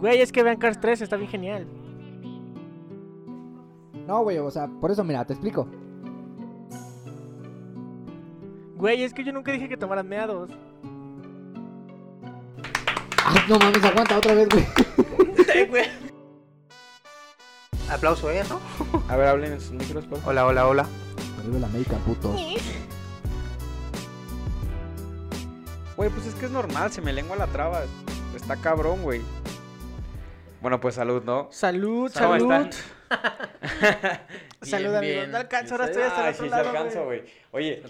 Güey, es que vean Cars 3, está bien genial. No, güey, o sea, por eso, mira, te explico. Güey, es que yo nunca dije que tomaran meados. Ay, no mames, aguanta otra vez, güey. Aplauso, ¿eh? ¿no? A ver, hablen en sus micros, por favor. Hola, hola, hola. Arriba la América, puto. Güey, pues es que es normal, se me lengua la traba. Está cabrón, güey. Bueno, pues salud, ¿no? Salud, ¿Cómo salud. están? Salud, Bien, amigo. bien. No alcanzo, ¿Y ahora estoy hasta el sí, lado, güey. Oye,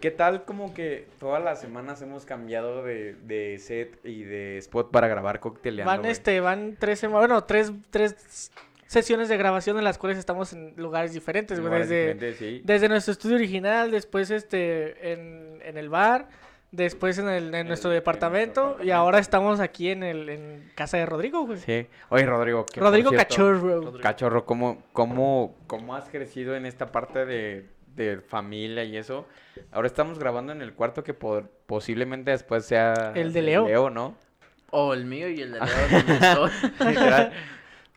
¿qué tal como que todas las semanas hemos cambiado de, de set y de spot para grabar cocteleando, Van, este, van tres semanas, bueno, tres, tres sesiones de grabación en las cuales estamos en lugares diferentes, güey. Desde, diferentes, sí. desde nuestro estudio original, después este, en, en el bar, después en, el, en nuestro en departamento, y ahora estamos aquí en, el, en casa de Rodrigo, güey. Sí. Oye, Rodrigo. que Rodrigo cierto, Cachorro. Cachorro, ¿cómo, cómo, ¿cómo has crecido en esta parte de, de familia y eso? Ahora estamos grabando en el cuarto que por- posiblemente después sea El de Leo. ¿no? O el mío y el de Leo. Literal.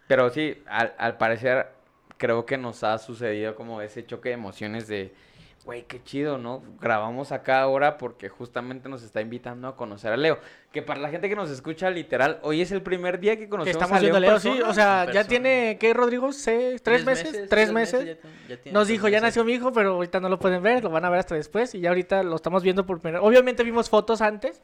Pero sí, al, al parecer creo que nos ha sucedido como ese choque de emociones de, güey, qué chido, ¿no? Grabamos acá ahora porque justamente nos está invitando a conocer a Leo. Que para la gente que nos escucha, literal, hoy es el primer día que conocemos estamos a Leo. viendo a Leo, sí. O sea, ya tiene, ¿qué, Rodrigo? ¿Seis, ¿Tres, meses? ¿Tres meses? ya tiene- ya tiene Nos dijo, ya nació mi hijo, pero ahorita no lo pueden ver, lo van a ver hasta después. Y ya ahorita lo estamos viendo por primera Obviamente vimos fotos antes,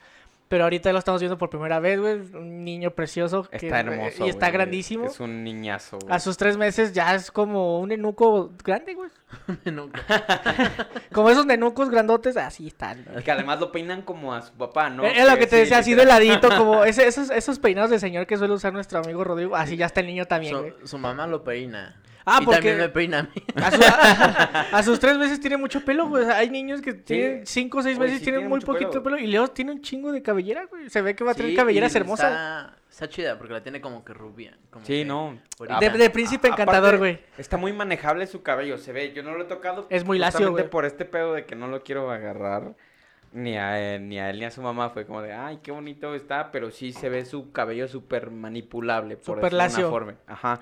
pero ahorita lo estamos viendo por primera vez, güey. Un niño precioso. que- Está hermoso. Y está grandísimo. Es un niñazo. güey. A sus tres meses ya es como un enuco grande, güey. Como esos nenucos grandotes, así están. Y que además lo peinan como a su papá, ¿no? Es lo que te sí, decía, así de ladito, como ese- esos, esos peinados de señor que suele usar nuestro amigo Rodrigo. Así ya está el niño también, güey. Su, su mamá lo peina. Ah, y porque- también me peina a mí. A, su- a- a sus tres meses tiene mucho pelo, güey. O sea, hay niños que tienen cinco o seis sí tienen tiene muy poquito pelo. pelo. Y Leo tiene un chingo de cabellera, güey. Se ve que va a tener Sí, cabelleras hermosas. Está, está chida porque la tiene como que rubia. como Sí, que no. De, de príncipe A- encantador, aparte, güey. Está muy manejable su cabello, se ve. Yo no lo he tocado. Es muy lacio, justamente güey. por este pedo de que no lo quiero agarrar. Ni a, él, ni a él ni a su mamá fue como de, ay, qué bonito está, pero sí se ve su cabello súper manipulable, por decirlo de lacio. una forma. Ajá.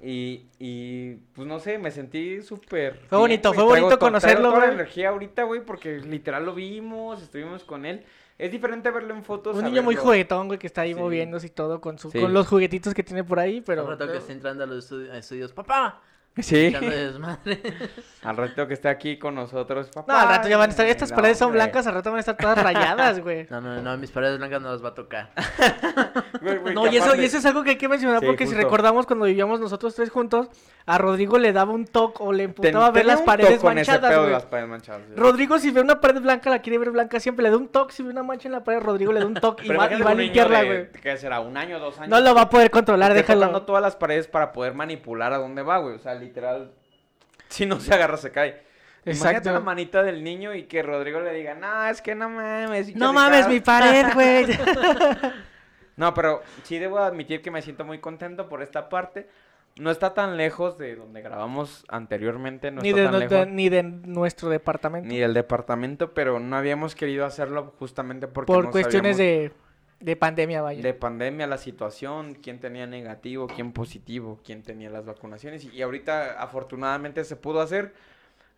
Y, y, pues no sé, me sentí súper... Fue bien, bonito, fue bonito conocerlo, toda la energía ahorita, güey, porque literal lo vimos, estuvimos con él. Es diferente verlo en fotos. Un niño muy juguetón, güey, que está ahí Sí. moviéndose y todo con, su, Sí. con los juguetitos que tiene por ahí, pero... Al rato que esté entrando a los estudios, papá. Sí. Al rato que esté aquí con nosotros, papá. No, al rato ya van a estar... Estas No, paredes son hombre. blancas, al rato van a estar todas rayadas, güey. No, no, no, mis paredes blancas no las va a tocar. Güey, güey, No, y eso, y eso es algo que hay que mencionar Sí, porque si recordamos cuando vivíamos nosotros tres juntos, a Rodrigo le daba un toque o le emputaba ver tenía las paredes con ese manchadas, pedo de güey. las paredes manchadas. Rodrigo si ve una pared blanca la quiere ver blanca siempre, le da un toque, si ve una mancha en la pared, Rodrigo le da un toque y va, y imagínate va a limpiarla, güey. ¿Qué será? ¿Un año, dos años? No lo va a poder controlar, déjalo. todas las paredes para poder manipular a dónde va, güey. O sea, literal. Si no se agarra, se cae. Imagínate Exacto. la manita del niño y que Rodrigo le diga, no, es que no mames. No mames, cae". mi pared, güey. No, pero sí debo admitir que me siento muy contento por esta parte. No está tan lejos de donde grabamos anteriormente, no ni, está de, tan no- lejos. de- ni de nuestro departamento. Ni del departamento, pero no habíamos querido hacerlo justamente porque por no cuestiones sabíamos de, de pandemia, vaya. de pandemia, la situación, quién tenía negativo, quién positivo, quién tenía las vacunaciones. Y, y ahorita, afortunadamente, se pudo hacer.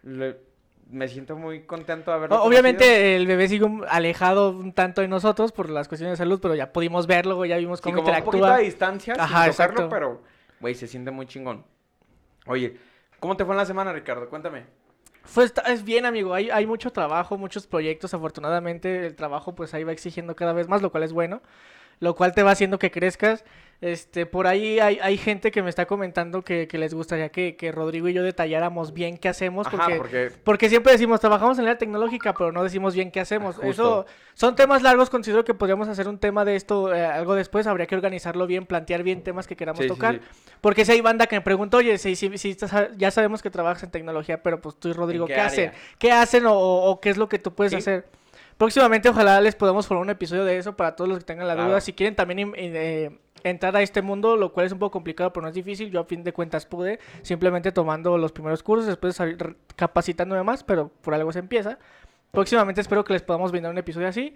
Le- me siento muy contento de haberlo O- conocido. Obviamente el bebé sigue alejado un tanto de nosotros por las cuestiones de salud, pero ya pudimos verlo, ya vimos Sí, cómo como un poquito interactúa. a distancia, sin Ajá, tocarlo, exacto. pero, güey, se siente muy chingón. Oye, ¿cómo te fue en la semana, Ricardo? Cuéntame. Pues es bien, amigo. Hay, hay mucho trabajo, muchos proyectos. Afortunadamente, el trabajo pues ahí va exigiendo cada vez más, lo cual es bueno. Lo cual te va haciendo que crezcas. Este, por ahí hay, hay gente que me está comentando que, que les gustaría que, que Rodrigo y yo detalláramos bien qué hacemos. Ajá, Porque, porque... siempre decimos, trabajamos en la tecnológica, pero no decimos bien qué hacemos. Justo. Eso son temas largos. Considero que podríamos hacer un tema de esto eh, algo después. Habría que organizarlo bien, plantear bien temas que queramos Sí, tocar. sí. Porque si hay banda que me pregunta, oye, si, si, ya sabemos que trabajas en tecnología, pero pues tú y Rodrigo, qué hacen? ¿Qué hacen o, o- qué es lo que tú puedes hacer? Próximamente ojalá les podamos formar un episodio de eso para todos los que tengan la Claro. duda. Si quieren también eh, entrar a este mundo, lo cual es un poco complicado, pero no es difícil. Yo a fin de cuentas pude, simplemente tomando los primeros cursos, después capacitándome más, pero por algo se empieza. Próximamente espero que les podamos brindar un episodio así.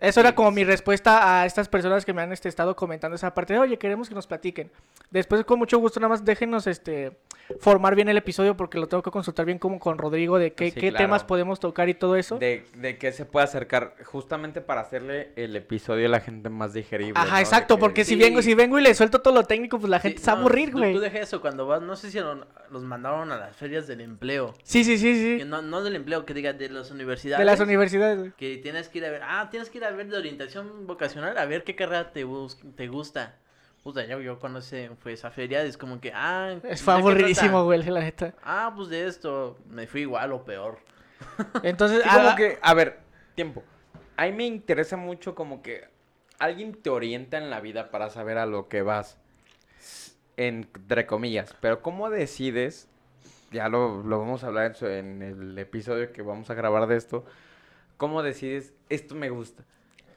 Eso era como mi respuesta a estas personas que me han este, estado comentando esa parte de, oye, queremos que nos platiquen. Después, con mucho gusto, nada más déjenos este, formar bien el episodio porque lo tengo que consultar bien como con Rodrigo de qué, Sí, qué claro. temas podemos tocar y todo eso. De, de que se puede acercar justamente para hacerle el episodio a la gente más digerible. Ajá, exacto, que- porque si vengo, si vengo y le suelto todo lo técnico, pues la Sí, gente se va a aburrir, tú- güey. Tú deja eso cuando vas, no sé si lo- los mandaron a las ferias del empleo. Sí, sí, sí, Que sí. no, no del empleo, que diga de las universidades. De las universidades, güey. Que tienes que ir a ver, ah, tienes que ir a ver de orientación vocacional, a ver qué carrera te, bus- te gusta. Puta, yo, yo cuando se fue esa feria, es como que, ah, ¿de Es- Fue aburridísimo, güey, la neta. Ah, pues de esto, me fui igual o peor. Entonces, Sí, como ah, que, a ver, tiempo. A mí me interesa mucho como que alguien te orienta en la vida para saber a lo que vas. Entre comillas. Pero ¿cómo decides? Ya lo, lo vamos a hablar en, su- en el episodio que vamos a grabar de esto. ¿Cómo decides esto me gusta?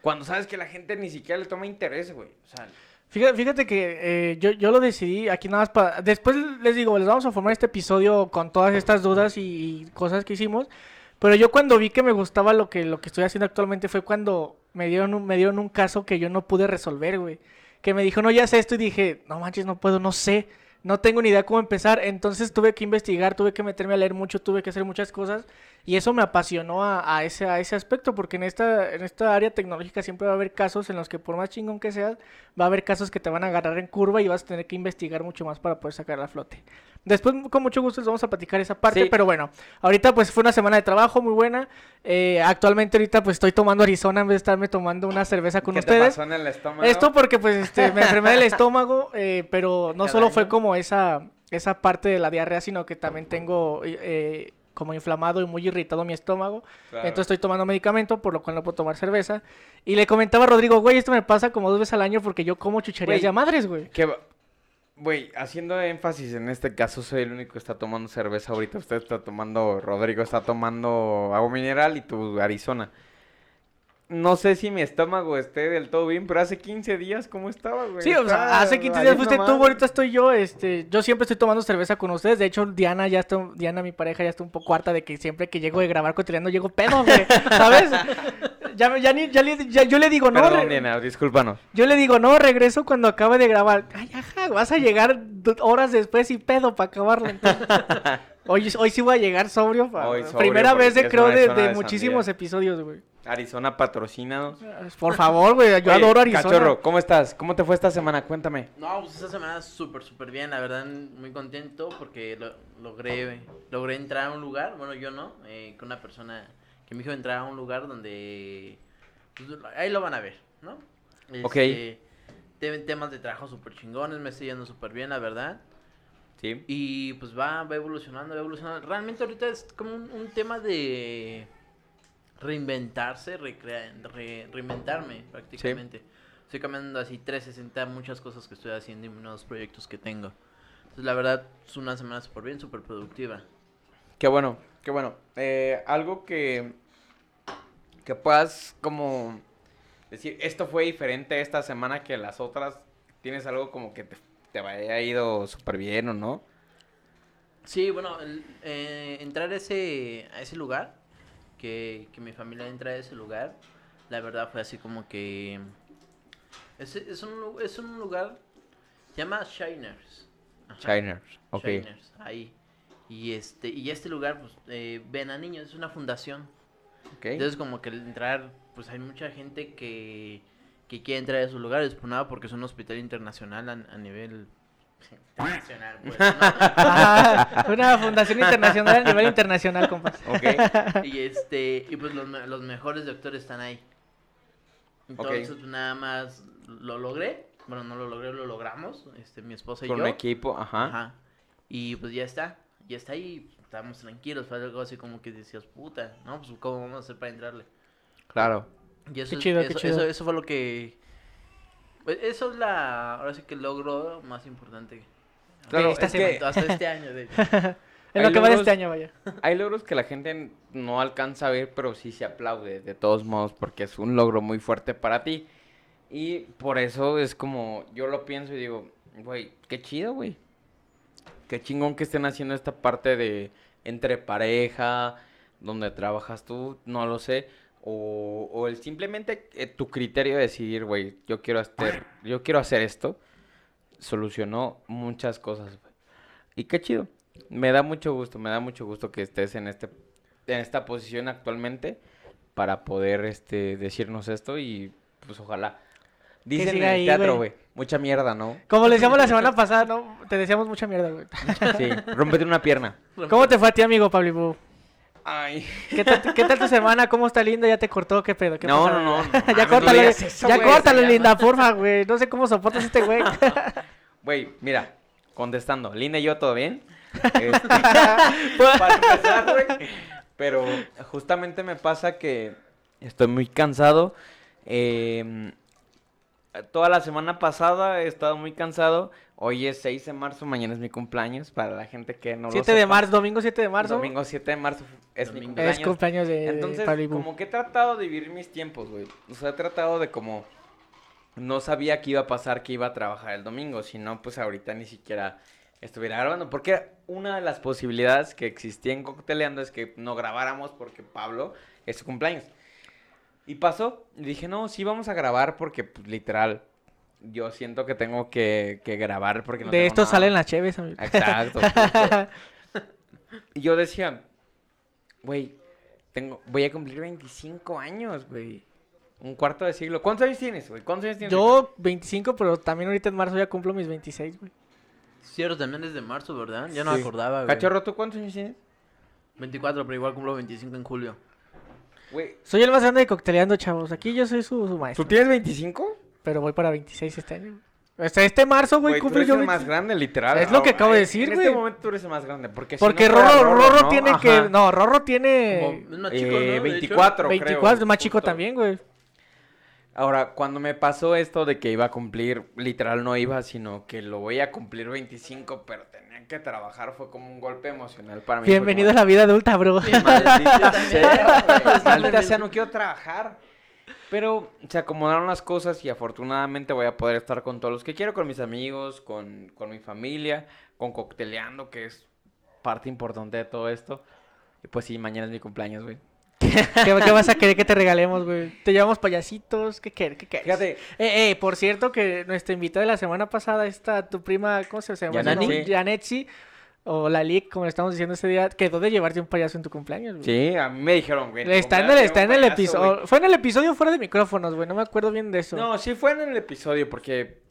Cuando sabes que la gente ni siquiera le toma interés, güey. O sea, Fíjate, que eh, yo, yo lo decidí aquí nada más para... Después les digo, les vamos a formar este episodio con todas estas dudas y, cosas que hicimos. Pero yo cuando vi que me gustaba lo que, lo que estoy haciendo actualmente fue cuando me dieron, un, me dieron un caso que yo no pude resolver, güey. Que me dijo, no, ya sé esto y dije, no manches, no puedo, no sé. No tengo ni idea cómo empezar. Entonces tuve que investigar, tuve que meterme a leer mucho, tuve que hacer muchas cosas. Y eso me apasionó a, a ese, a ese aspecto, porque en esta, en esta área tecnológica siempre va a haber casos en los que por más chingón que seas, va a haber casos que te van a agarrar en curva y vas a tener que investigar mucho más para poder sacar a flote. Después, con mucho gusto, les vamos a platicar esa parte, Sí. pero bueno, ahorita pues fue una semana de trabajo muy buena. Eh, actualmente ahorita pues estoy tomando Arizona en vez de estarme tomando una cerveza con ¿qué te ustedes. pasó en el estómago? Esto porque pues este, me enfermé del estómago, eh, pero no solo fue como esa, esa parte de la diarrea, sino que también tengo eh, como inflamado y muy irritado mi estómago. Claro. Entonces estoy tomando medicamento, por lo cual no puedo tomar cerveza. Y le comentaba a Rodrigo, güey, esto me pasa como dos veces al año porque yo como chucherías ya madres, güey. Que Güey, haciendo énfasis en este caso, soy el único que está tomando cerveza ahorita. Usted está tomando, Rodrigo está tomando agua mineral y tu Arizona. No sé si mi estómago esté del todo bien, pero hace 15 días, ¿cómo estaba, güey? Sí, o sea, hace 15 días fuiste tú, madre. ahorita estoy yo, este, yo siempre estoy tomando cerveza con ustedes, de hecho Diana ya está, Diana mi pareja ya está un poco harta de que siempre que llego de grabar cotidiano llego pedo, güey, ¿sabes? Ya, ya, ni- ya le- ya- yo le digo, no, Perdón, Diana, discúlpanos. yo le digo, no, regreso cuando acabe de grabar, ay, ajá, vas a llegar horas después y pedo para acabarlo, entonces, hoy, hoy sí voy a llegar sobrio, pa- Hoy sobrio, primera vez de porque es creo de, de de muchísimos sandía. episodios, güey, Arizona patrocinados. por favor, güey, yo Oye, adoro Arizona. Cachorro, ¿cómo estás? ¿Cómo te fue esta semana? Cuéntame. No, pues esta semana súper, súper bien, la verdad, muy contento porque lo- logré, logré entrar a un lugar, bueno, yo no, eh, con una persona que me dijo entrar a un lugar donde, pues, ahí lo van a ver, ¿no? Ok. Este, te- temas de trabajo súper chingones, me estoy yendo súper bien, la verdad. Sí. Y pues va, va evolucionando, va evolucionando. Realmente ahorita es como un, un tema de reinventarse, recrea- re- reinventarme prácticamente. Estoy cambiando así 360 muchas cosas que estoy haciendo y nuevos proyectos que tengo. Entonces la verdad es una semana súper bien, súper productiva. Qué bueno, qué bueno. Eh, algo que, que puedas como decir, esto fue diferente esta semana que las otras. ¿Tienes algo como que te, te haya ido súper bien o no? Sí, bueno, el- eh, entrar a ese, a ese lugar, que, que mi familia entra a ese lugar, la verdad fue así como que... Es, es, un, es un lugar, se llama Shiners. Ajá, Shiners, ok. Shiners, ahí. Y este, y este lugar, pues, eh, ven a niños, es una fundación. ok. Entonces como que al entrar, pues hay mucha gente que, que quiere entrar a esos lugares, pues nada, porque es un hospital internacional a, a nivel internacional, pues, una fundación internacional a nivel internacional, compas. Ok. y este, y pues los, me- los mejores doctores están ahí. Entonces, pues, nada más lo logré. Bueno, no lo logré, lo logramos. Este, mi esposa y Con yo. un equipo, ajá. Ajá. Y pues ya está. Ya está ahí. Estábamos tranquilos. Fue algo así como que decías, puta, ¿no? Pues cómo vamos a hacer para entrarle. Claro. Y eso, Qué es- chido, qué eso, chido. Eso, eso fue lo que. pues, Eso es la. Ahora sí que el logro más importante. Claro, esta es que Hasta este año, de hecho. Es lo Hay que va de logros- este año, vaya. hay logros que la gente no alcanza a ver, pero sí se aplaude de todos modos porque es un logro muy fuerte para ti. Y por eso es como, yo lo pienso y digo, güey, qué chido, güey. Qué chingón que estén haciendo esta parte de entre pareja, donde trabajas tú, no lo sé. O, o el simplemente eh, tu criterio de decidir, güey, yo quiero hacer, yo quiero hacer esto, solucionó muchas cosas. Y qué chido. Me da mucho gusto, me da mucho gusto que estés en este en esta posición actualmente para poder este decirnos esto y pues ojalá. Dicen en el ahí, teatro, güey. mucha mierda, ¿no? Como le decíamos la semana pasada, ¿no? Te decíamos mucha mierda, güey. Sí, rómpete una pierna. ¿Cómo te fue a ti, amigo Pablo? Ay. ¿Qué tal, ¿Qué tal tu semana? ¿Cómo está linda? ¿Ya te cortó? ¿Qué pedo? ¿Qué No, no, no, no ya córtale, eso, ya güey, córtale, linda, porfa, güey. No sé cómo soportas este güey. Güey, mira, contestando, Linda y yo, ¿todo bien? Este, para empezar, güey. Pero justamente me pasa que estoy muy cansado. eh, toda la semana pasada he estado muy cansado. Hoy es 6 de marzo, mañana es mi cumpleaños. Para la gente que no 7 lo de sepa. marzo, domingo 7 de marzo. Domingo 7 de marzo es mi Domingo. cumpleaños. Es cumpleaños de, de Entonces, como que he tratado de vivir mis tiempos, güey. O sea, he tratado de como... No sabía qué iba a pasar, que iba a trabajar el domingo. Si no, pues ahorita ni siquiera estuviera grabando. Porque una de las posibilidades que existía en Cocteleando es que no grabáramos porque Pablo es su cumpleaños. Y pasó. Y dije, no, sí vamos a grabar porque, pues, literal, yo siento que tengo que, que grabar porque no de tengo esto nada. salen las cheves, amigo. Exacto. yo decía, güey, tengo, voy a cumplir 25 años, güey. Un cuarto de siglo. ¿Cuántos años tienes, güey? ¿Cuántos años tienes? Yo 25, pero también ahorita en marzo ya cumplo mis 26, güey. Cierto, también es de marzo, ¿verdad? Ya no Sí. me acordaba, güey. Cachorro, ¿tú cuántos años tienes? 24, pero igual cumplo 25 en julio. Güey, Soy el más grande de cocteleando, chavos. Aquí yo soy su, su maestro. ¿tú tienes 25? Pero voy para 26 este año. O sea, este marzo, güey, Güey, tú eres yo el 20 más grande, literal. Es lo que acabo de en- decir, En güey. este momento tú eres el más grande. Porque, si Porque no fuera Rorro, Rorro ¿no? tiene Ajá. que... No, Rorro tiene... Como- es más chico, Eh, ¿no? De hecho. 24, 24, creo, más chico justo. también, güey. Ahora, cuando me pasó esto de que iba a cumplir, literal no iba, sino que lo voy a cumplir 25, pero tenía que trabajar, fue como un golpe emocional para mí. fue Bienvenido a como, la vida adulta, bro. También. maldita sea, no quiero trabajar. Pero se acomodaron las cosas y afortunadamente voy a poder estar con todos los que quiero, con mis amigos, con, con mi familia, con Cocteleando, que es parte importante de todo esto. Y pues sí, mañana es mi cumpleaños, güey. ¿Qué, qué vas a querer que te regalemos, güey? ¿Te llevamos payasitos? ¿Qué quieres? ¿Qué quieres? Fíjate, Eh, eh, por cierto que nuestra invitada de la semana pasada, esta, tu prima, ¿cómo se llama? Yanani. O la Lick, como le estamos diciendo ese día, quedó de llevarte un payaso en tu cumpleaños, güey. sí, a mí me dijeron, güey. Está en el, está en el episodio. Fue en el episodio fuera de micrófonos, güey. No me acuerdo bien de eso. No, sí fue en el episodio porque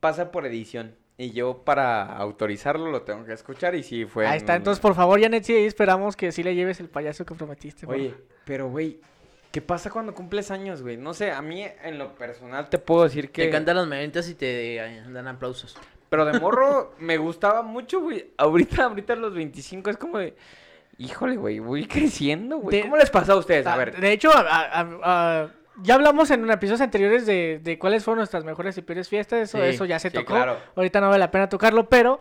pasa por edición. Y yo para autorizarlo lo tengo que escuchar y sí fue Ahí en está. Entonces, por favor, Yanetsi, ahí esperamos que sí le lleves el payaso que prometiste. Oye, pero güey, ¿qué pasa cuando cumples años, güey? No sé, a mí en lo personal te puedo decir que... Te cantan las mañanitas y te eh, dan aplausos. Pero de morro me gustaba mucho, güey. Ahorita, ahorita a los 25 es como de... Híjole, güey, voy creciendo, güey. De- ¿Cómo les pasa a ustedes? A Ah, ver. De hecho, a- ya hablamos en episodios anteriores de, de cuáles fueron nuestras mejores y peores fiestas. Eso, Sí, eso ya se sí, tocó. claro. Ahorita no vale la pena tocarlo, pero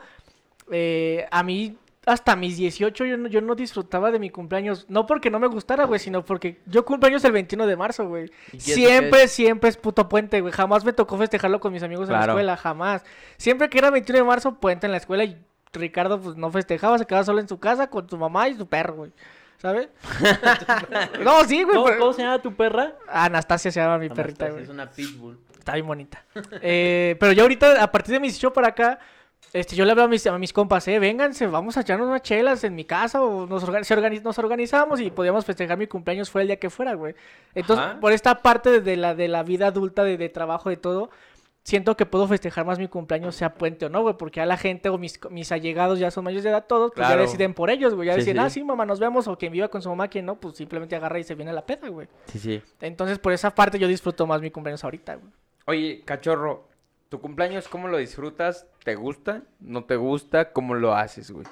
eh, a mí hasta mis 18 yo no, yo no disfrutaba de mi cumpleaños. No porque no me gustara, güey, sino porque yo cumpleaños el 21 de marzo, güey. ¿Y eso qué Siempre, es? siempre es puto puente, güey. Jamás me tocó festejarlo con mis amigos en la escuela, jamás. Siempre que era 21 de marzo, puente en la escuela y Ricardo pues no festejaba, se quedaba solo en su casa con su mamá y su perro, güey. ¿Sabes? no, sí, güey. ¿Cómo, pero- cómo se llama tu perra? Anastasia se llama mi perrita, Anastasia, güey. Es una pitbull. Está bien bonita. Eh, pero yo ahorita, a partir de mis 18 para acá, este, yo le hablo a mis, a mis compas, eh, vénganse, vamos a echarnos unas chelas en mi casa o nos, organiz- nos organizamos y podíamos festejar mi cumpleaños fuera el día que fuera, güey. Entonces, Ajá. por esta parte de la, de la vida adulta, de, de trabajo, de todo, siento que puedo festejar más mi cumpleaños, sea puente o no, güey, porque a la gente o mis, mis allegados ya son mayores de edad, todos, pues Claro. ya deciden por ellos, güey. Ya Sí, deciden, sí. ah, sí, mamá, nos vemos, o quien viva con su mamá, quien no, pues simplemente agarra y se viene a la peda, güey. Sí, sí. Entonces, por esa parte yo disfruto más mi cumpleaños ahorita, güey. Oye, cachorro, ¿tu cumpleaños cómo lo disfrutas? ¿Te gusta? ¿No te gusta? ¿Cómo lo haces, güey?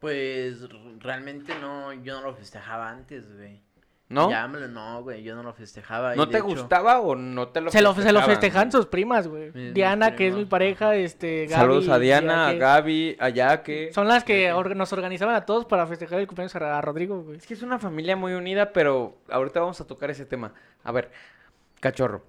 Pues realmente no, yo no lo festejaba antes, güey. ¿No? Llámalo, no, güey, yo no lo festejaba. y ¿No de te hecho- gustaba o no te lo Se lo, se lo festejaban, festejan sus primas, güey. Mis- mis Diana, que es mi primas, pareja, este, Gaby. Saludos a Diana, a que- Gaby, a Yaque. Son las que or- nos organizaban a todos para festejar el cumpleaños a a Rodrigo, güey. Es que es una familia muy unida, pero ahorita vamos a tocar ese tema. A ver, cachorro,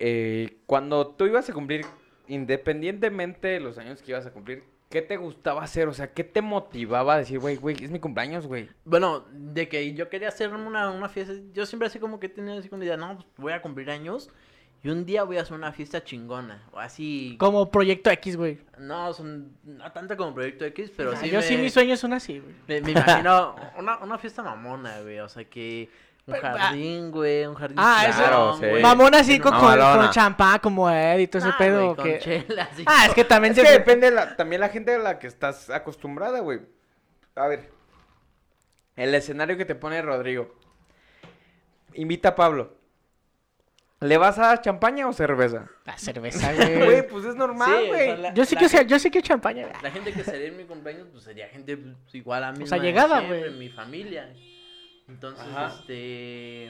eh, cuando tú ibas a cumplir, independientemente de los años que ibas a cumplir, ¿qué te gustaba hacer? O sea, ¿qué te motivaba a decir, güey, güey, es mi cumpleaños, güey? Bueno, de que yo quería hacer una, una fiesta, yo siempre así como que tenía así como idea, no, pues voy a cumplir años y un día voy a hacer una fiesta chingona, o así. Como Proyecto X, güey. No, son, no tanto como Proyecto X, pero Ah, sí yo me, sí, mi sueño es una así, güey. me, me imagino una, una fiesta mamona, güey, o sea que un jardín, güey, un jardín Ah, eso- Claro, sí. güey. Mamón así con, con, con champán como Ed y todo ese Ah, pedo. güey, con que... chela, así. Ah, es que también Es se que depende de la- también la gente a la que estás acostumbrada, güey. A ver. El escenario que te pone Rodrigo. Invita a Pablo. ¿Le vas a dar champaña o cerveza? La cerveza, Güey, güey. pues es normal, Sí, o güey. sea, Yo sí que sé, yo sí que champaña. La gente que sería en mi cumpleaños, pues sería gente pues, igual a mí. sea, llegada, güey. Mi familia. Entonces, Ajá. este.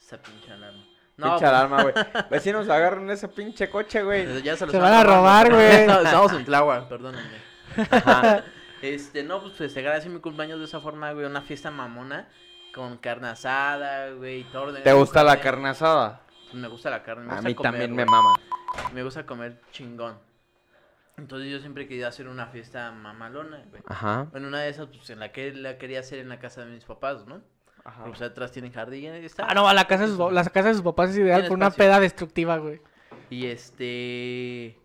Esa pinche alarma. Pinche pues, alarma, güey. Vecinos, agarren ese pinche coche, güey. pues, ya se, Se van a robar, güey. No, Estamos en Tláhuac, perdónenme. Ajá. Este, no, pues festejar así mi cumpleaños de esa forma, güey. Una fiesta mamona. Con carne asada, güey. Todo ¿Te gusta la carne asada? Pues me gusta la carne. Me A gusta mí comer, también me mama. Me gusta comer chingón. Entonces yo siempre quería hacer una fiesta mamalona, güey. Ajá. Bueno, una de esas, pues en la que la quería hacer en la casa de mis papás, ¿no? Ajá. Porque, pues atrás tienen jardín y está. Ah, no, a la casa de sus, la casa de sus papás es ideal por una peda destructiva, güey. Y este.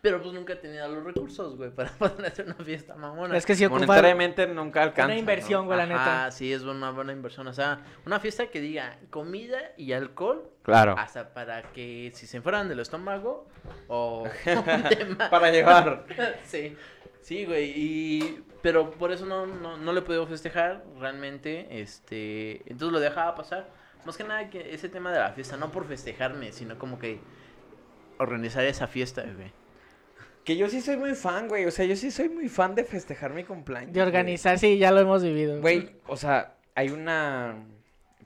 Pero pues nunca he tenido los recursos, güey, para poder hacer una fiesta mamona. Es que si ocupa Monetariamente nunca alcanza. una inversión, ¿no? güey, la Ajá, neta. sí, es una buena inversión. O sea, una fiesta que diga comida y alcohol, Claro. hasta para que si se enferman del estómago o. Para llevar. sí, sí, güey. Y... Pero por eso no, no, no le he podido festejar realmente. Este. Entonces lo dejaba pasar. Más que nada que ese tema de la fiesta, no por festejarme, sino como que organizar esa fiesta, güey. Que yo sí soy muy fan, güey. O sea, yo sí soy muy fan de festejar mi cumpleaños. De organizar, sí, ya lo hemos vivido. Güey, o sea, hay una.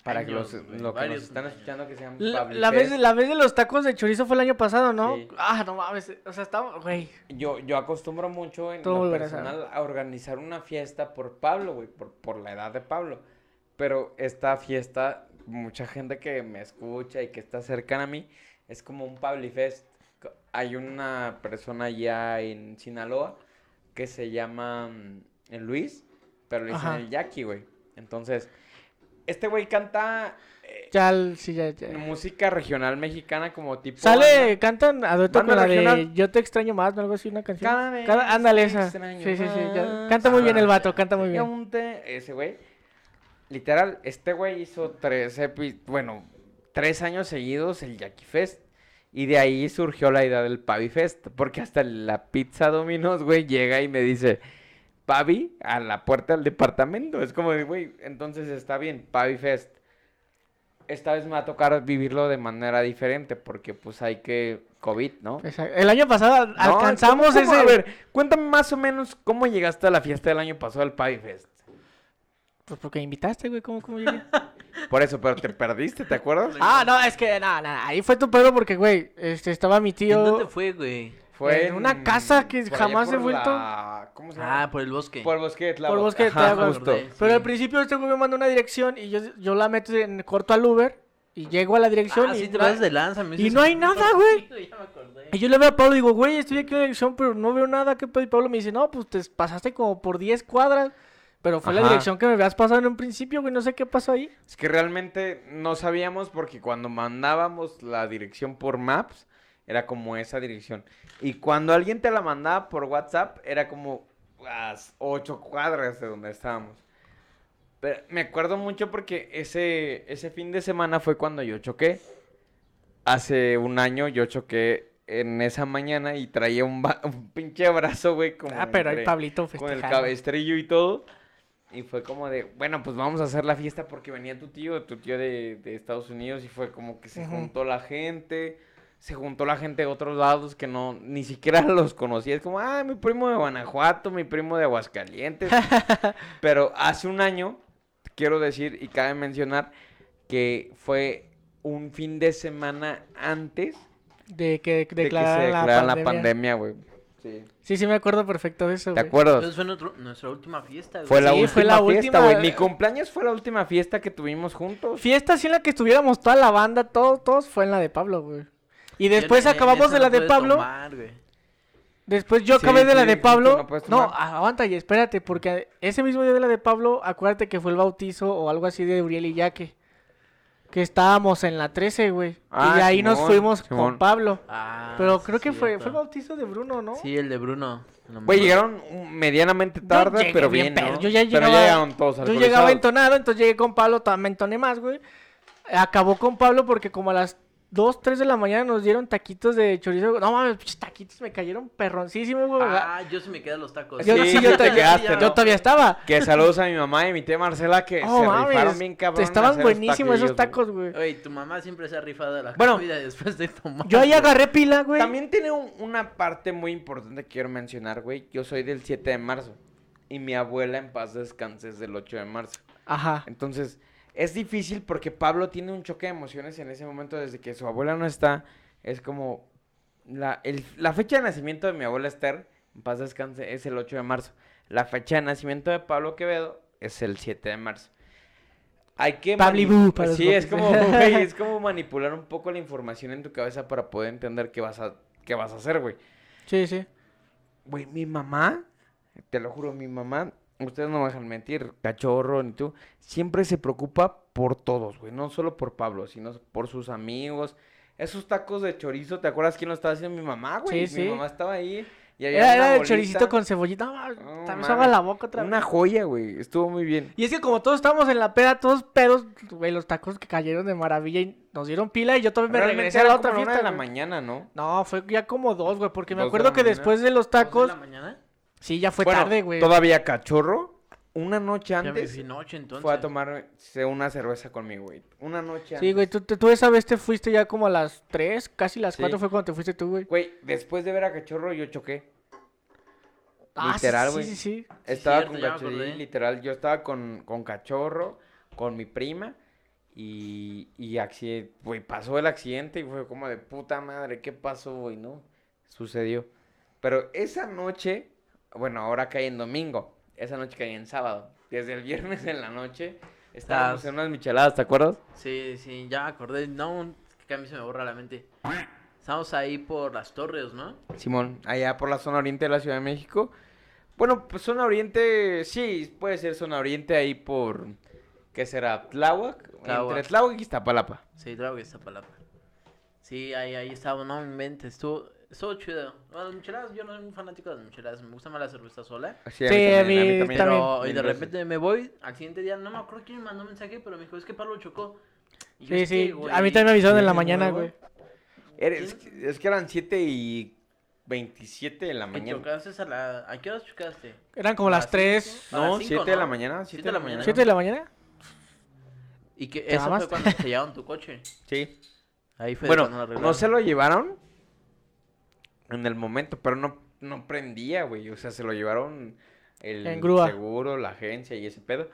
Para que Años, los, güey, lo que nos están años. escuchando que sean La, Pablo la vez, la vez de los tacos de chorizo fue el año pasado, ¿no? Sí. Ah, no mames. O sea, estaba, güey. Yo, yo acostumbro mucho en Todo lo a- personal a organizar una fiesta por Pablo, güey, por, por la edad de Pablo. Pero esta fiesta, mucha gente que me escucha y que está cercana a mí, es como un Pablifest. Co- Hay una persona allá en Sinaloa que se llama mm, Luis, pero le dicen Ajá. el Jackie, güey. Entonces, este güey canta eh, Ya, sí, ya, ya. música regional mexicana como tipo... Sale, banda. cantan a dueto con la de. Yo te extraño más, ¿no? Algo así, una canción. Cada vez Cada- ándale esa. Sí, sí, sí. ya. Canta muy bien el vato, canta muy bien. Ese güey. Literal, este güey hizo tres bueno, tres años seguidos el Jackie Fest. Y de ahí surgió la idea del Pavi Fest. Porque hasta la pizza Domino's, güey, llega y me dice, Pavi, a la puerta del departamento. Es como güey, entonces está bien, Pavi Fest. Esta vez me va a tocar vivirlo de manera diferente. Porque pues hay que COVID, ¿no? Exacto. El año pasado No, alcanzamos ¿cómo- cómo? ese. A ver, cuéntame más o menos cómo llegaste a la fiesta del año pasado al Pavi Fest. Pues porque invitaste, güey, ¿cómo, cómo llegué? Por eso, pero te perdiste, ¿te acuerdas? ah, no, es que, nada, nada, ahí fue tu pedo porque, güey, este, estaba mi ¿En tío. dónde fue, güey? en una casa que por jamás he vuelto. la- ¿Cómo se llama? Ah, por el bosque. por el bosque de Tláhuac. Por el bosque Ajá, justo. Sí. Pero al principio este güey me mandó una dirección y yo, yo la meto en corto al Uber y llego a la dirección Ah, y, sí, te no hay- vas de lanza. me y no hay nada, güey. Y yo le veo a Pablo y digo, güey, estoy aquí en la dirección, pero no veo nada. ¿Qué pedo? Y Pablo me dice, no, pues te pasaste como por 10 cuadras. Pero fue la dirección que me habías pasado en un principio, güey. No sé qué pasó ahí. Es que realmente no sabíamos porque cuando mandábamos la dirección por Maps, era como esa dirección. Y cuando alguien te la mandaba por WhatsApp, era como las ocho cuadras de donde estábamos. Pero me acuerdo mucho porque ese, ese fin de semana fue cuando yo choqué. Hace un año yo choqué en esa mañana y traía un, un pinche brazo, güey, como ah, pero ahí entre- Pablito con el cabestrillo y todo. Y fue como de, bueno, pues vamos a hacer la fiesta porque venía tu tío, tu tío de, de Estados Unidos y fue como que se juntó la gente, se juntó la gente de otros lados que no, ni siquiera los conocía. Es como, ah, mi primo de Guanajuato, mi primo de Aguascalientes. Pero hace un año, quiero decir y cabe mencionar que fue un fin de semana antes De que de que se declararan declarara la pandemia, güey. Sí. Sí, sí me acuerdo perfecto de eso, ¿Te güey. acuerdas? Entonces fue nuestro- nuestra última fiesta, güey. Fue la Sí, última fue la fiesta, última- güey. Mi cumpleaños fue la última fiesta que tuvimos juntos. Fiesta así en la que estuviéramos toda la banda, todos, todos, fue en la de Pablo, güey. Y después acabamos de no la de Pablo. tomar, güey. Después yo Sí, acabé de la sí, de Pablo. no No, aguanta y espérate, porque ese mismo día de la de Pablo, acuérdate que fue el bautizo o algo así de Uriel y Yaque. Que estábamos en la 13, güey. Ah, y ahí nos fuimos Simón. con Pablo. Ah, Pero sí, creo que fue, fue el bautizo de Bruno, ¿no? Sí, el de Bruno. Güey, llegaron medianamente tarde, pero bien bien, ¿no? yo ya Pero llegaba- llegaron todos Yo llegaba entonado, entonces llegué con Pablo, también me entoné más, güey. Acabó con Pablo porque como a las 2, 3 de la mañana nos dieron taquitos de chorizo. No mames, taquitos me cayeron perroncísimos, güey. Ah, yo sí me quedé los tacos. Yo, sí, yo, te te- quedaste, yo ¿no? todavía estaba. Que saludos a mi mamá y mi tía Marcela que Oh, se mames, rifaron bien cabrón. en Estaban buenísimos esos tacos, güey. Oye, tu mamá siempre se ha rifado de la Bueno, comida después de tomar. Yo ahí agarré pila, güey. También tiene un- una parte muy importante que quiero mencionar, güey. Yo soy del 7 de marzo. Y mi abuela en paz descanse es del 8 de marzo. Ajá. Entonces, es difícil porque Pablo tiene un choque de emociones en ese momento desde que su abuela no está. Es como la, el- la fecha de nacimiento de mi abuela Esther, en paz descanse, es el 8 de marzo. La fecha de nacimiento de Pablo Quevedo es el 7 de marzo. Hay que Pabli mani- Bú para los Sí, es como, güey, es como manipular un poco la información en tu cabeza para poder entender qué vas a, qué vas a hacer, güey. Sí, sí. Güey, mi mamá, te lo juro, mi mamá, ustedes no me dejan mentir, cachorro ni tú, siempre se preocupa por todos, güey, no solo por Pablo, sino por sus amigos. Esos tacos de chorizo, ¿te acuerdas quién lo estaba haciendo? Mi mamá, güey. Sí, mi sí. mamá estaba ahí. Y había Era, una era el choricito con cebollita. No, No, también se la boca otra Una vez. joya, güey, estuvo muy bien. Y es que como todos estábamos en la peda, todos pedos, güey, los tacos que cayeron de maravilla y nos dieron pila y yo todavía me Realmente regresé a la otra como una fiesta. de la mañana, ¿no? No, fue ya como dos, güey, porque me ¿Dos de acuerdo que mañana? después de los ¿Dos de tacos, la mañana? Sí, ya fue Bueno, tarde, güey. Todavía cachorro, una noche Ya antes, fui noche entonces. fue a tomarse una cerveza conmigo, güey. Una noche antes. Sí, güey, tú, tú- tú esa vez te fuiste ya como a las 3, casi las Sí. 4 fue cuando te fuiste tú, güey. Güey, después de ver a cachorro yo choqué. Ah, sí, Literal, sí, güey. Sí, sí, Estaba cierto, con ya cachorro, literal. Yo estaba con, con cachorro, con mi prima. Y, y acci- güey, pasó el accidente y fue como de puta madre, ¿qué pasó, güey? No, sucedió. Pero esa noche, bueno, ahora cae en domingo. Esa noche cae en sábado. Desde el viernes en la noche estábamos Estás- en unas micheladas, ¿te acuerdas? Sí, sí, ya me acordé. No, que a mí se me borra la mente. Estamos ahí por las torres, ¿no? Simón, allá por la zona oriente de la Ciudad de México. Bueno, pues zona oriente, sí, puede ser zona oriente ahí por, ¿qué será? Tláhuac, Tláhuac. entre Tláhuac y Iztapalapa. Sí, que está palabra. Sí, ahí, ahí estaba, no me mente, estuvo, estuvo chido. Bueno, las micheladas, yo no soy muy fanático de las micheladas, me gusta más la cerveza sola. Sí, Sí, a mí también. Pero, y de repente me voy, al siguiente día, no me acuerdo quién me mandó un mensaje, pero me dijo, es que Pablo chocó. Y yo, Sí, "Es sí. que, güey, A mí también me avisaron en la ¿de mañana, güey. Eres- es que eran 7 y 27 de la ¿Que mañana. chocaste a la... ¿A qué horas chocaste? Eran como ¿A las las 3, cinco? A No, las cinco, 7 de la mañana, 7 de la mañana. 7 de la mañana. Y que ¿Te eso fue cuando te llevaron tu coche. Sí. Ahí fue Bueno, no se lo llevaron en el momento, pero no, no prendía, güey. O sea, se lo llevaron el En grúa. seguro, la agencia y ese pedo.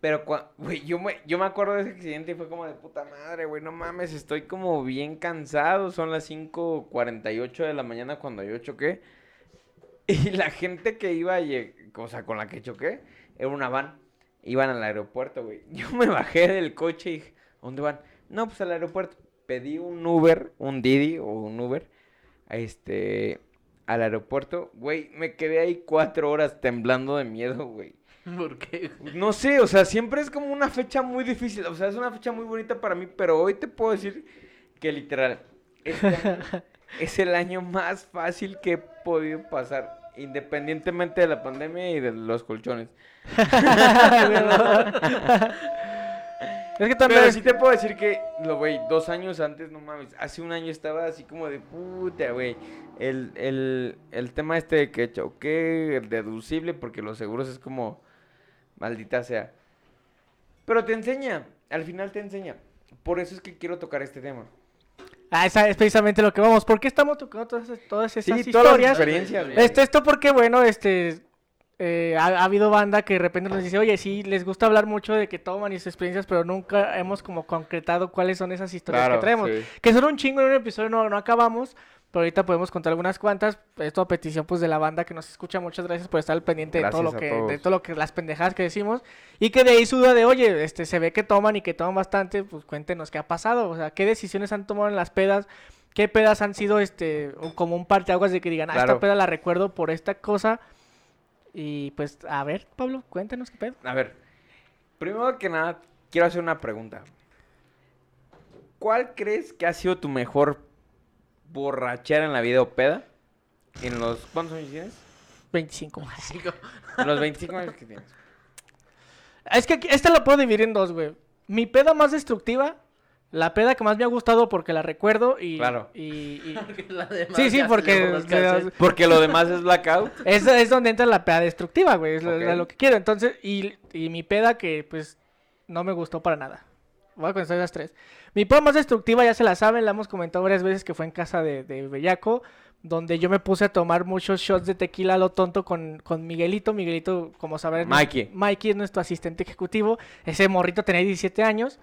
Pero, güey, yo me, yo me acuerdo de ese accidente y fue como de puta madre, güey, no mames, estoy como bien cansado. Son las 5.48 de la mañana cuando yo choqué. Y la gente que iba, a o sea, con la que choqué, era una van. Iban al aeropuerto, güey. Yo me bajé del coche y dije, ¿a dónde van? No, pues al aeropuerto. Pedí un Uber, un Didi o un Uber, este, al aeropuerto. Güey, me quedé ahí cuatro horas temblando de miedo, güey. ¿Por qué? No sé, o sea, siempre es como una fecha muy difícil. O sea, es una fecha muy bonita para mí, pero hoy te puedo decir que literal, este año es el año más fácil que he podido pasar, independientemente de la pandemia y de los colchones. Es que también. Pero sí te puedo decir que, lo güey, dos años antes, no mames, hace un año estaba así como de puta, güey. El, el, el tema este de que choqué, el deducible, porque los seguros es como, maldita sea. Pero te enseña, al final te enseña. Por eso es que quiero tocar este tema. Ah, esa es precisamente lo que vamos. ¿Por qué estamos tocando todas, todas esas Sí, todas las historias? experiencias. Este, esto porque, bueno, este. Eh, ha, ha habido banda que de repente nos dice, oye, sí, les gusta hablar mucho de que toman y sus experiencias, pero nunca hemos como concretado cuáles son esas historias Claro, que traemos. sí. Que son un chingo en un episodio, no, no acabamos, pero ahorita podemos contar algunas cuantas. Esto a petición pues de la banda que nos escucha, muchas gracias por estar al pendiente de todo lo que, de todo lo que, las pendejadas que decimos. Y que de ahí su duda de, oye, este, se ve que toman y que toman bastante, pues cuéntenos qué ha pasado, o sea, qué decisiones han tomado en las pedas ¿Qué pedas han sido este como un parteaguas de que digan, ah, esta peda la recuerdo por esta cosa? Y pues, a ver, Pablo, cuéntanos qué pedo. A ver, primero que nada, quiero hacer una pregunta. ¿Cuál crees que ha sido tu mejor borrachera en la vida o peda? En los... ¿Cuántos años tienes? 25. En los 25 años que tienes. Es que esta lo puedo dividir en dos, güey. Mi peda más destructiva, la peda que más me ha gustado porque la recuerdo y... Claro. y- y- La demás Sí, sí, porque. Porque lo demás es blackout. es, es donde entra la peda destructiva, güey. Es lo- Ok. lo, lo que quiero. Entonces, y, y mi peda que, pues, no me gustó para nada. Voy a contestar esas tres. Mi peda más destructiva, ya se la saben, la hemos comentado varias veces que fue en casa de, de Bellaco, donde yo me puse a tomar muchos shots de tequila a lo tonto con, con Miguelito. Miguelito, como sabrán, Mikey. Mikey es nuestro asistente ejecutivo. Ese morrito tenía 17 años.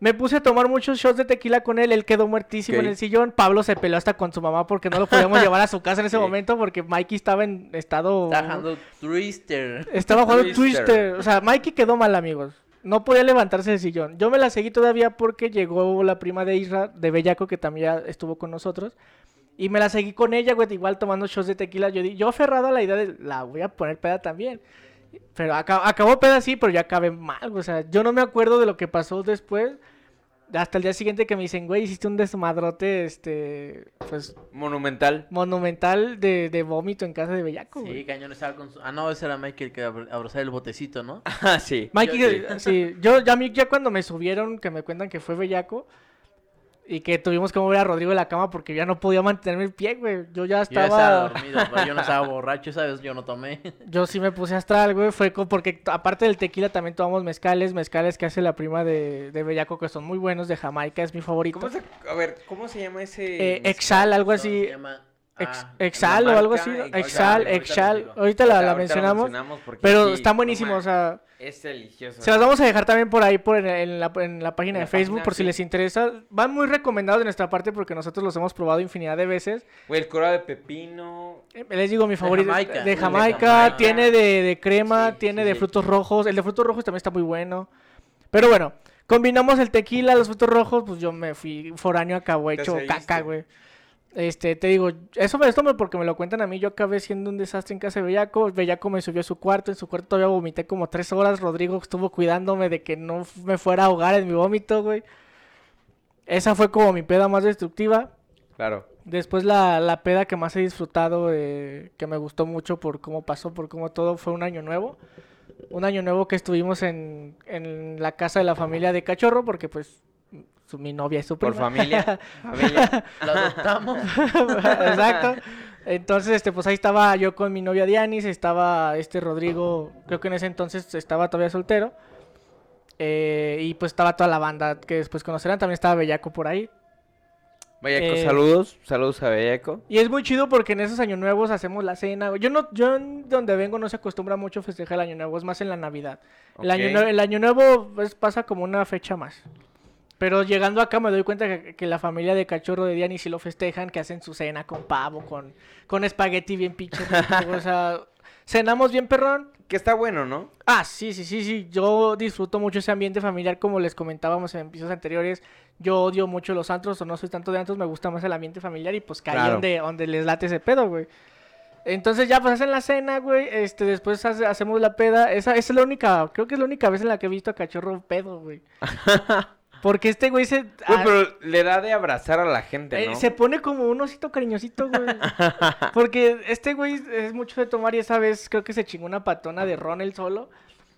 Me puse a tomar muchos shots de tequila con él, él quedó muertísimo en el sillón. Pablo se peleó hasta con su mamá porque no lo podíamos llevar a su casa en ese momento porque Mikey estaba en estado... Está jugando Twister. Estaba jugando Twister. Twister. O sea, Mikey quedó mal, amigos. No podía levantarse del sillón. Yo me la seguí todavía porque llegó la prima de Isra, de Bellaco, que también ya estuvo con nosotros. Y me la seguí con ella, güey, igual tomando shots de tequila. Yo, di- yo aferrado a la idea de la voy a poner peda también. Pero aca- acabó peda sí, pero ya acabé mal. O sea, yo no me acuerdo de lo que pasó después. Hasta el día siguiente que me dicen, güey, hiciste un desmadrote, este, pues, Monumental. monumental de, de vómito en casa de Bellaco, güey. Sí, Cañón estaba con su... Ah, no, ese era Michael que abr- abrazaba el botecito, ¿no? Ah, sí. Mikey, Yo- eh, sí, yo ya a mí ya cuando me subieron, que me cuentan que fue bellaco y que tuvimos que mover a Rodrigo de la cama porque ya no podía mantenerme el pie, güey. Yo ya Yo ya estaba estaba, dormido, pero yo no estaba borracho, ¿sabes? Yo no tomé. yo sí me puse astral, güey, fue porque aparte del tequila también tomamos mezcales, mezcales que hace la prima de, de bellaco que son muy buenos, de Jamaica, es mi favorito. ¿Cómo se, a ver, ¿cómo se llama ese? Eh, Exal, algo No, así, se llama- ex- ah, Exal o algo así. Exal, Exal, ahorita la, mencionamos, pero sí, están buenísimos, o sea... Es delicioso. Se las vamos a dejar también por ahí por en, en la, en la página de Facebook página, por si les interesa. Van muy recomendados de nuestra parte porque nosotros los hemos probado infinidad de veces. Güey, el curado de pepino. Eh, Les digo mi favorito Jamaica. de De Jamaica, tiene de, de crema, Sí, tiene de frutos rojos. El de frutos rojos también está muy bueno. Pero bueno, combinamos el tequila, los frutos rojos, pues yo me fui foráneo Te hecho caca, güey. Este, te digo, eso me esto porque me lo cuentan a mí, yo acabé siendo un desastre en casa de Bellaco, Bellaco me subió a su cuarto, en su cuarto todavía vomité como tres horas, Rodrigo estuvo cuidándome de que no me fuera a ahogar en mi vómito, güey. Esa fue como mi peda más destructiva. Claro. Después la, la peda que más he disfrutado, eh, que me gustó mucho por cómo pasó, por cómo todo, fue un año nuevo. Un año nuevo que estuvimos en, en la casa de la familia de Cachorro, porque pues su, mi novia es su Por familia. familia. Lo adoptamos. Exacto. Entonces, este, pues ahí estaba yo con mi novia Dianis, estaba este Rodrigo, creo que en ese entonces estaba todavía soltero. eh, y pues estaba toda la banda que después conocerán, también estaba Bellaco por ahí. Bellaco, Eh, saludos. Saludos a Bellaco. Y es muy chido porque en esos años nuevos hacemos la cena. Yo no, yo donde vengo no se acostumbra mucho a festejar el año nuevo, es más en la Navidad. El, año, el año nuevo pues, pasa como una fecha más. Pero llegando acá me doy cuenta que, que la familia de cachorro de Diani sí lo festejan, que hacen su cena con pavo, con, con espagueti bien pinche. o sea, cenamos bien perrón. Que está bueno, ¿no? Ah, sí, sí, sí, sí. Yo disfruto mucho ese ambiente familiar, como les comentábamos en episodios anteriores. Yo odio mucho los antros, o no soy tanto de antros, me gusta más el ambiente familiar y pues caí Claro. donde, donde les late ese pedo, güey. Entonces ya pues hacen la cena, güey. Este, después hace- hacemos la peda. Esa, esa es la única, creo que es la única vez en la que he visto a cachorro pedo, güey. Porque este güey se. Güey, pero le da de abrazar a la gente, eh, ¿no? Se pone como un osito cariñosito, güey. Porque este güey es mucho de tomar y esa vez creo que se chingó una patona de ron él solo.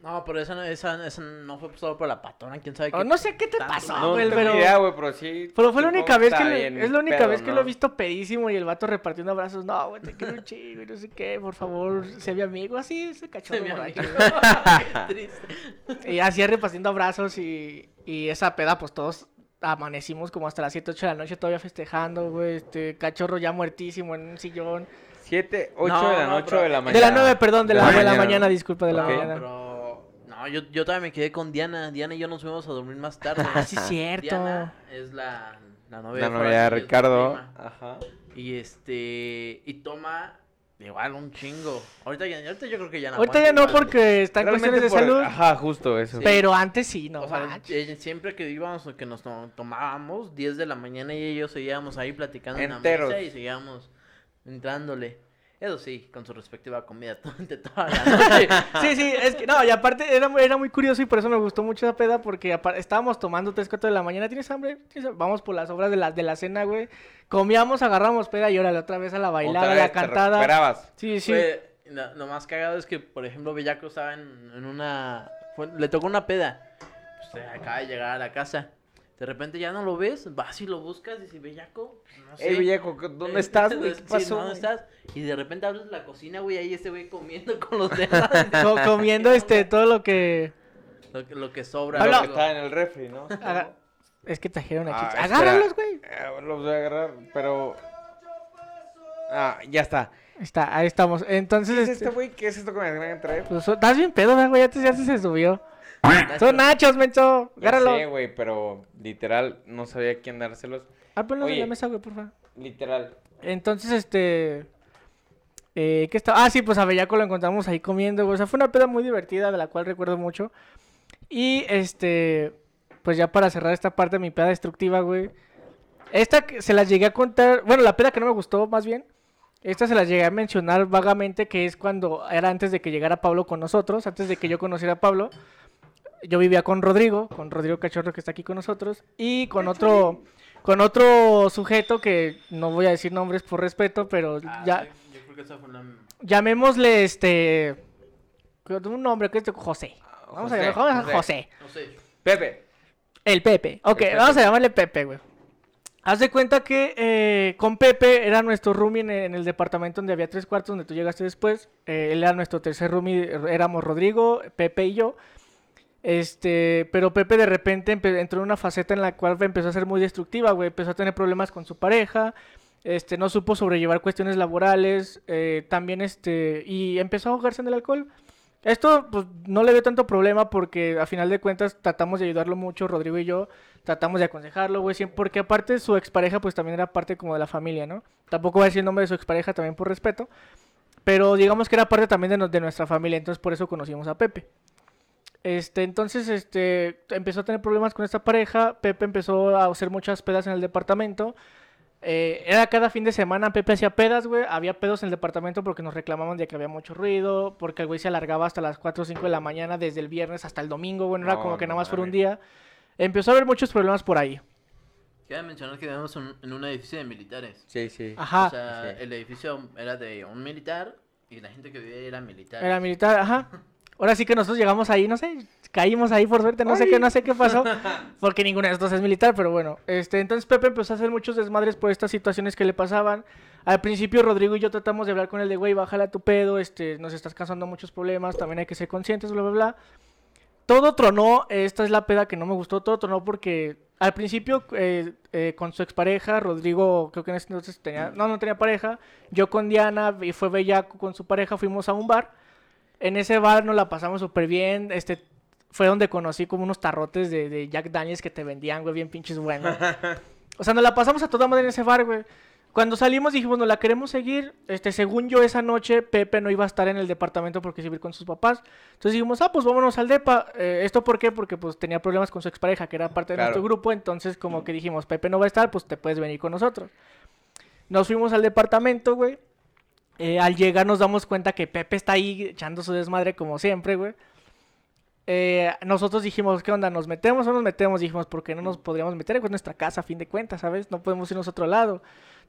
No, pero esa, no- esa, esa no fue solo por la patona, quién sabe qué. O no sé qué te tanto pasó, No güey, tengo pero... idea, güey, pero sí. Pero fue la única vez que le- es la única pedo, vez que ¿no? lo he visto pedísimo y el vato repartiendo abrazos. No, güey, te quiero un chingo y no sé qué, por favor, sé mi amigo. Así, ese Se cachorro me borracho. Qué triste. Y así repartiendo abrazos y, y esa peda, pues todos amanecimos como hasta las 7, 8 de la noche todavía festejando, güey. Este cachorro ya muertísimo en un sillón. 7, 8 No, de la no, noche pero- de la De mañana. la 9, perdón, de la, de la mañana, disculpa, de la Ok. mañana. pero... No, yo, yo todavía me quedé con Diana. Diana y yo nos fuimos a dormir más tarde. Ah, sí, cierto. Diana es la, la novia La de novia de Ricardo. Ajá. Y este... Y toma Igual, un chingo. Ahorita, ya, ahorita yo creo que ya no Ahorita ya no igual. porque está en Realmente cuestiones de por- salud, Ajá, justo eso. pero antes sí, no o sea, eh, siempre que íbamos, que nos to- tomábamos, 10 de la mañana y ellos seguíamos ahí platicando en Enteros. la mesa y seguíamos entrándole. Eso sí, con su respectiva comida durante toda la noche. Sí, sí, es que no, y aparte era, muy- era muy curioso y por eso me gustó mucho esa peda porque estábamos tomando 3, 4 de la mañana, ¿tienes hambre? ¿Tienes hambre? Vamos por las obras de la, de la cena, güey. Comíamos, agarramos peda y órale, otra vez a la bailada, a la cantada. Sí, sí. Fue- lo, lo más cagado es que, por ejemplo, Bellaco estaba en, en una... fue- le tocó una peda. Pues acaba de llegar a la casa. De repente ya no lo ves, vas y lo buscas y dices, Bellaco, no sé. Ey, Villejo, ¿dónde Eh, estás, güey? ¿Qué sí, pasó? ¿Dónde estás? Y de repente abres la cocina, güey, ahí este güey comiendo con los dedos. Co- comiendo este todo lo que Lo, que- lo que sobra. Lo que está en el refri, ¿no? Aga- Es que trajeron Ah, aquí. espera. Agárralos, güey. Eh, los voy a agarrar, pero... Ah, ya está. Ahí Está, ahí estamos. Entonces, ¿Qué es este, este güey? ¿Qué es esto que me van a traer? pues, estás bien pedo, güey. Ya, te- ya se subió. Son nachos, menso. Agárralo. sé, güey, pero literal no sabía a quién dárselos. Ah, ponlos en la mesa, güey, por favor. Literal. Entonces, este. Eh, ¿Qué está? Ah, sí, pues a Bellaco lo encontramos ahí comiendo, güey. O sea, fue una peda muy divertida, de la cual recuerdo mucho. Y este. Pues ya para cerrar esta parte de mi peda destructiva, güey. Esta se las llegué a contar. Bueno, la peda que no me gustó, más bien. Esta se las llegué a mencionar vagamente, que es cuando era antes de que llegara Pablo con nosotros, antes de que yo conociera a Pablo. Yo vivía con Rodrigo, con Rodrigo Cachorro que está aquí con nosotros, y con otro, con otro sujeto que no voy a decir nombres por respeto, pero Ah, ya sí, yo creo que esa fue una... llamémosle este un nombre que es José. Vamos a José, llamarlo José. José. Pepe. El Pepe. Ok, Pepe. vamos a llamarle Pepe, güey. Haz de cuenta que eh, con Pepe era nuestro roomie en, en el departamento donde había tres cuartos, donde tú llegaste después. Eh, él era nuestro tercer roomie, éramos Rodrigo, Pepe y yo. Este, pero Pepe de repente entró en una faceta en la cual empezó a ser muy destructiva, güey. Empezó a tener problemas con su pareja, este, no supo sobrellevar cuestiones laborales, eh, también este, y empezó a ahogarse en el alcohol. Esto, pues, no le veo tanto problema porque a final de cuentas tratamos de ayudarlo mucho, Rodrigo y yo, tratamos de aconsejarlo, güey, porque aparte su expareja, pues, también era parte como de la familia, ¿no? Tampoco voy a decir el nombre de su expareja también por respeto, pero digamos que era parte también de, de nuestra familia, entonces por eso conocimos a Pepe. Este, entonces, este, empezó a tener problemas con esta pareja, Pepe empezó a hacer muchas pedas en el departamento, eh, era cada fin de semana, Pepe hacía pedas, güey. Había pedos en el departamento porque nos reclamaban de que había mucho ruido, porque el güey se alargaba hasta las 4 o 5 de la mañana, desde el viernes hasta el domingo, güey. No, era No, como que no nada más fuera un día. Empezó a haber muchos problemas por ahí. Queda mencionar que vivimos en, en un edificio de militares. Sí, sí. Ajá. O sea, sí. el edificio era de un militar y la gente que vivía era militar. Era militar, ajá. Ahora sí que nosotros llegamos ahí, no sé, caímos ahí por suerte, no sé qué, no sé qué pasó, porque ninguno de nosotros es militar, pero bueno, este, entonces Pepe empezó a hacer muchos desmadres por estas situaciones que le pasaban. Al principio Rodrigo y yo tratamos de hablar con él de, güey, bájale a tu pedo, este, nos estás causando muchos problemas, también hay que ser conscientes, bla, bla, bla. Todo tronó, esta es la peda que no me gustó, todo tronó porque al principio eh, eh, con su expareja, Rodrigo creo que en ese entonces tenía, no, no tenía pareja, yo con Diana y fue Bellaco con su pareja, fuimos a un bar. En ese bar nos la pasamos súper bien. Este fue donde conocí como unos tarrotes de, de Jack Daniels que te vendían, güey, bien pinches buenos. O sea, nos la pasamos a toda madre en ese bar, güey. Cuando salimos dijimos, no la queremos seguir. Este, según yo, esa noche Pepe no iba a estar en el departamento porque se iba a ir con sus papás. Entonces dijimos, ah, pues vámonos al depa. Eh, ¿Esto por qué? Porque pues tenía problemas con su expareja, que era parte de Claro. nuestro grupo. Entonces, como que dijimos, Pepe no va a estar, pues te puedes venir con nosotros. Nos fuimos al departamento, güey. Eh, al llegar nos damos cuenta que Pepe está ahí echando su desmadre como siempre, güey. Eh, nosotros dijimos, ¿qué onda? ¿Nos metemos o no nos metemos? Dijimos, ¿por qué no nos podríamos meter? Es nuestra casa, a fin de cuentas, ¿sabes? No podemos irnos a otro lado.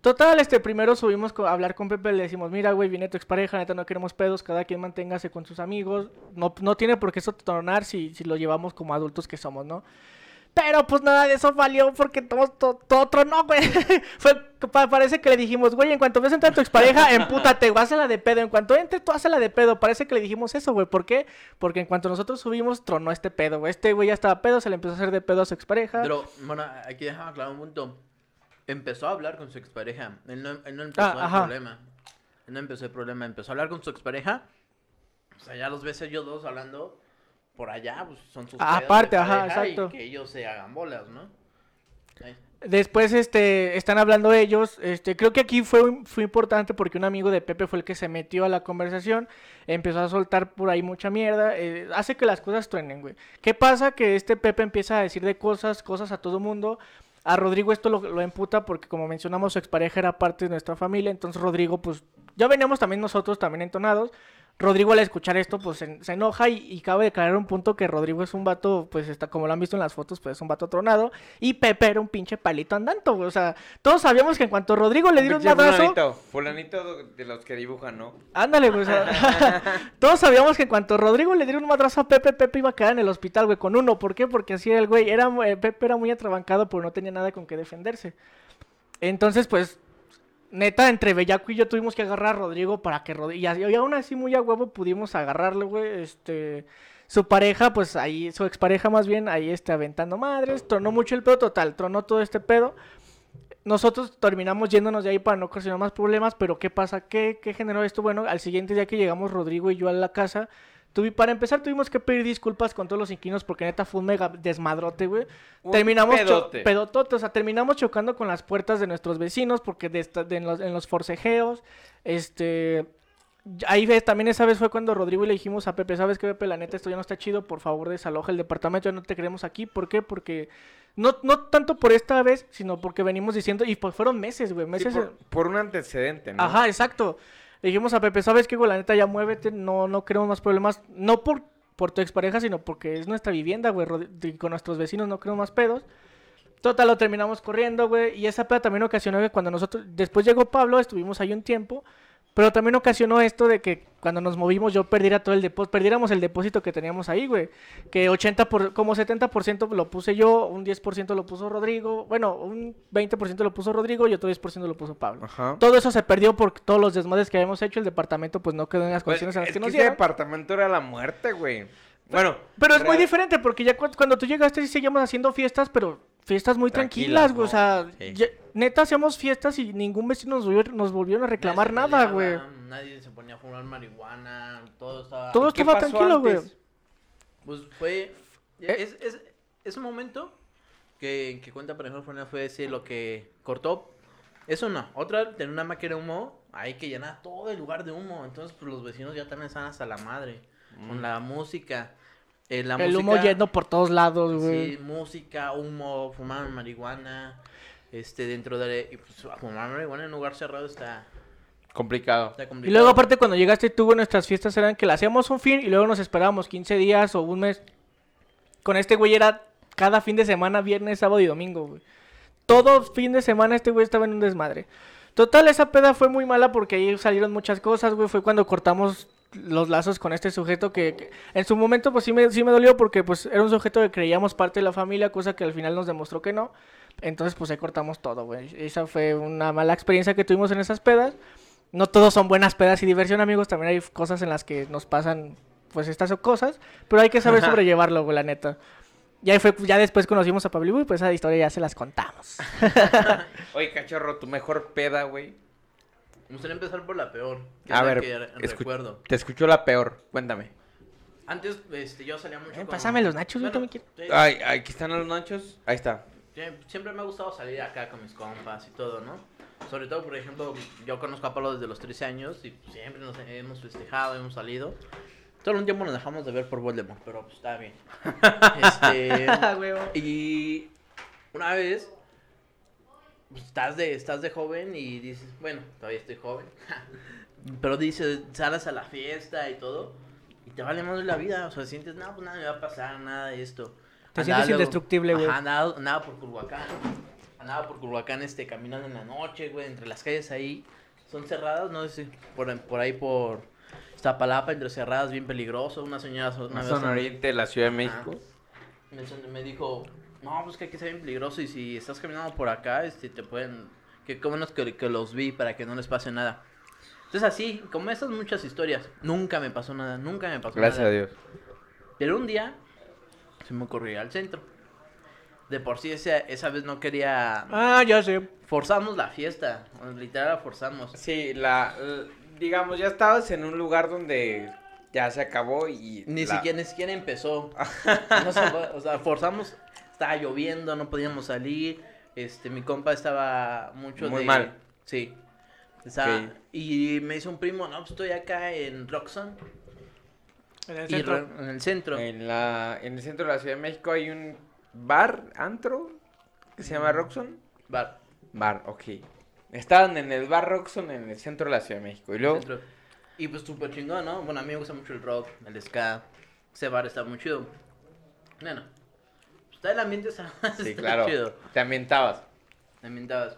Total, este, primero subimos a hablar con Pepe, le decimos, mira, güey, viene tu expareja, neta, no queremos pedos, cada quien manténgase con sus amigos. No, no tiene por qué eso tornar si, si lo llevamos como adultos que somos, ¿no? Pero pues nada de eso valió porque todo, todo, todo tronó, güey. Fue, pa- parece que le dijimos, güey, en cuanto ves entrar tu expareja, empútate, güey, hazla de pedo. En cuanto entre, tú hazla de pedo. Parece que le dijimos eso, güey. ¿Por qué? Porque en cuanto nosotros subimos, tronó este pedo, güey. Este güey ya estaba pedo, se le empezó a hacer de pedo a su expareja. Pero, bueno, aquí dejamos claro un punto. Empezó a hablar con su expareja. Él no, él no empezó Ah, el ajá. problema. Él no empezó el problema. Empezó a hablar con su expareja. O sea, ya los ves ellos dos hablando por allá, pues son sus Ah, aparte, ajá, y exacto. que ellos se hagan bolas, ¿no? Ahí. Después, este, están hablando ellos. Este, creo que aquí fue, fue importante porque un amigo de Pepe fue el que se metió a la conversación. Empezó a soltar por ahí mucha mierda. eh, hace que las cosas truenen, güey. ¿Qué pasa? Que este Pepe empieza a decir de cosas, cosas a todo mundo. A Rodrigo esto lo, lo emputa porque, como mencionamos, su expareja era parte de nuestra familia. Entonces, Rodrigo, pues, ya veníamos también nosotros, también entonados. Rodrigo al escuchar esto, pues se, se enoja y, y cabe declarar un punto que Rodrigo es un vato, pues está, como lo han visto en las fotos, pues es un vato tronado. Y Pepe era un pinche palito andando, güey. O sea, todos sabíamos que en cuanto Rodrigo le diera un madrazo, Fulanito, fulanito de los que dibujan, ¿no? ándale, güey. o sea, todos sabíamos que en cuanto Rodrigo le diera un madrazo a Pepe, Pepe iba a quedar en el hospital, güey, con uno. ¿Por qué? Porque así era el güey. Era, eh, Pepe era muy atrabancado, pero no tenía nada con qué defenderse. Entonces, pues, neta, entre Bellaco y yo tuvimos que agarrar a Rodrigo para que Rodrigo. Y, aún así, muy a huevo, pudimos agarrarlo, güey. Este. Su pareja, pues ahí, su expareja más bien, ahí este, aventando madres. Tronó mucho el pedo, total, tronó todo este pedo. Nosotros terminamos yéndonos de ahí para no ocasionar más problemas, pero ¿qué pasa? ¿Qué, qué generó esto? Bueno, al siguiente día que llegamos Rodrigo y yo a la casa, tuvi, para empezar tuvimos que pedir disculpas con todos los inquilinos porque neta fue un mega desmadrote, güey. Terminamos pedote. pedotote, o sea, terminamos chocando con las puertas de nuestros vecinos porque de esta- de en, los, en los forcejeos, este... Ahí ves, también esa vez fue cuando Rodrigo y le dijimos a Pepe, ¿sabes qué, Pepe? La neta, esto ya no está chido, por favor desaloja el departamento, ya no te queremos aquí. ¿Por qué? Porque no, no tanto por esta vez, sino porque venimos diciendo, y pues fueron meses, güey, Sí, meses... por, por un antecedente, ¿no? Ajá, exacto. Dijimos a Pepe, ¿sabes qué, güey? La neta, ya muévete, no, no queremos más problemas. No por, por tu expareja, sino porque es nuestra vivienda, güey. Con nuestros vecinos no queremos más pedos. Total, lo terminamos corriendo, güey. Y esa peda también ocasionó que cuando nosotros... Después llegó Pablo, estuvimos ahí un tiempo. Pero también ocasionó esto de que cuando nos movimos yo perdiera todo el depósito, perdiéramos el depósito que teníamos ahí, güey. Que 80 por, como 70% lo puse yo, un 10% lo puso Rodrigo, bueno, un 20% lo puso Rodrigo y otro 10% lo puso Pablo. Ajá. Todo eso se perdió por todos los desmadres que habíamos hecho. El departamento pues no quedó en las Pues, condiciones en las es que que nos ese dieron. departamento era la muerte, güey. Bueno, Pero es muy diferente porque ya cu- cuando tú llegaste sí seguíamos haciendo fiestas, pero fiestas muy tranquilas, güey. O sea, Sí. ya- neta hacíamos fiestas y ningún vecino nos, volvió- nos volvieron a reclamar Nadie nada, güey. Nadie se ponía a fumar marihuana, todo estaba... Todo ¿Qué estaba tranquilo, güey. Pues fue... Eh. Es, es, es un momento que, que cuenta, por ejemplo, fue, fue ese lo que cortó. Eso no. Otra, tener una máquina de humo, hay que llenar todo el lugar de humo. Entonces, pues los vecinos ya también están hasta la madre. Con la música. Eh, la El humo yendo por todos lados, güey. Sí, música, humo, fumar marihuana. Este, dentro de... y, pues, fumar marihuana en un lugar cerrado está, Complicado. está Y luego aparte cuando llegaste tú, güey, nuestras fiestas eran que le hacíamos un fin y luego nos esperábamos 15 días o un mes. Con este güey era cada fin de semana, viernes, sábado y domingo, güey. Todo fin de semana este güey estaba en un desmadre. Total, esa peda fue muy mala porque ahí salieron muchas cosas, güey. Fue cuando cortamos los lazos con este sujeto que, que en su momento pues sí me, sí me dolió porque pues era un sujeto que creíamos parte de la familia, cosa que al final nos demostró que no. Entonces pues ahí cortamos todo, güey. Esa fue una mala experiencia que tuvimos en esas pedas. No todos son buenas pedas y diversión, amigos. También hay cosas en las que nos pasan, pues, estas cosas. Pero hay que saber sobrellevarlo, güey, la neta. Ya, ahí fue, ya después conocimos a Pablo y pues esa historia ya se las contamos. Oye, cachorro, tu mejor peda, güey. Me gustaría empezar por la peor. Que A es la ver, que re- escu- recuerdo. te escucho la peor. Cuéntame. Antes, este, yo salía mucho Eh, con- pásame los nachos, yo Bueno, también quiero. sí, Ay, aquí están los nachos. Ahí está. sie- Siempre me ha gustado salir acá con mis compas y todo, ¿no? Sobre todo, por ejemplo, yo conozco a Pablo desde los 13 años y siempre nos hemos festejado, hemos salido. Todo un tiempo nos dejamos de ver por Voldemort, pero pues está bien. Este, y una vez, pues, estás, de, estás de joven y dices, bueno, todavía estoy joven. pero dices, sales a la fiesta y todo. Y te vale más la vida, o sea, sientes, no, pues nada me va a pasar, nada de esto. Te Andaba sientes luego- indestructible, güey. Andaba, andaba por Culhuacán. Andaba por Culhuacán, este, caminando en la noche, güey, entre las calles ahí. Son cerradas, no sé por, por ahí por Iztapalapa, entre cerradas, bien peligroso. Una señora una zona oriente de la Ciudad de. México. me dijo, no, pues que aquí está bien peligroso y si estás caminando por acá, este, te pueden, que como menos que, que los vi para que no les pase nada. Entonces así, como esas muchas historias, nunca me pasó nada, nunca me pasó Gracias nada. a Dios. Pero un día se me ocurrió ir al centro. De por sí esa, esa vez no quería... Ah, ya sé. Forzamos la fiesta, literal la forzamos. Sí, la, digamos, ya estabas en un lugar donde ya se acabó y... Ni la- siquiera, ni siquiera empezó. No se fue, o sea, forzamos, estaba lloviendo, no podíamos salir. este, mi compa estaba mucho Muy de... mal. Sí. Estaba- Ok. Y me dice un primo, no, pues estoy acá en Roxon. En el centro. re- en el centro. En, la, en el centro de la Ciudad de México hay un bar, antro, que se llama Roxon. Bar. Bar, ok. Estaban en el bar Roxon en el centro de la Ciudad de México. Y luego, centro. Y pues súper chingón, ¿no? Bueno, a mí me gusta mucho el rock, el ska. Ese bar está muy chido. Bueno, está el ambiente, está, sí, está claro, chido. te ambientabas. También estabas.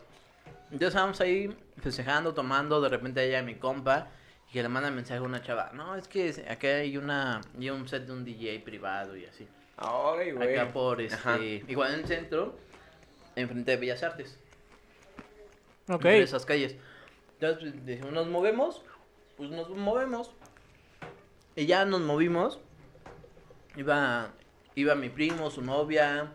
Entonces estábamos ahí festejando, tomando, de repente llega mi compa y que le manda mensaje a una chava. No, es que acá hay una hay un set de un DJ privado y así. Ay, güey. Acá por este, Ajá. igual en el centro, enfrente de Bellas Artes. Ok. entre esas calles. Entonces pues, decimos, nos movemos, pues nos movemos. Y ya nos movimos. Iba, iba mi primo, su novia,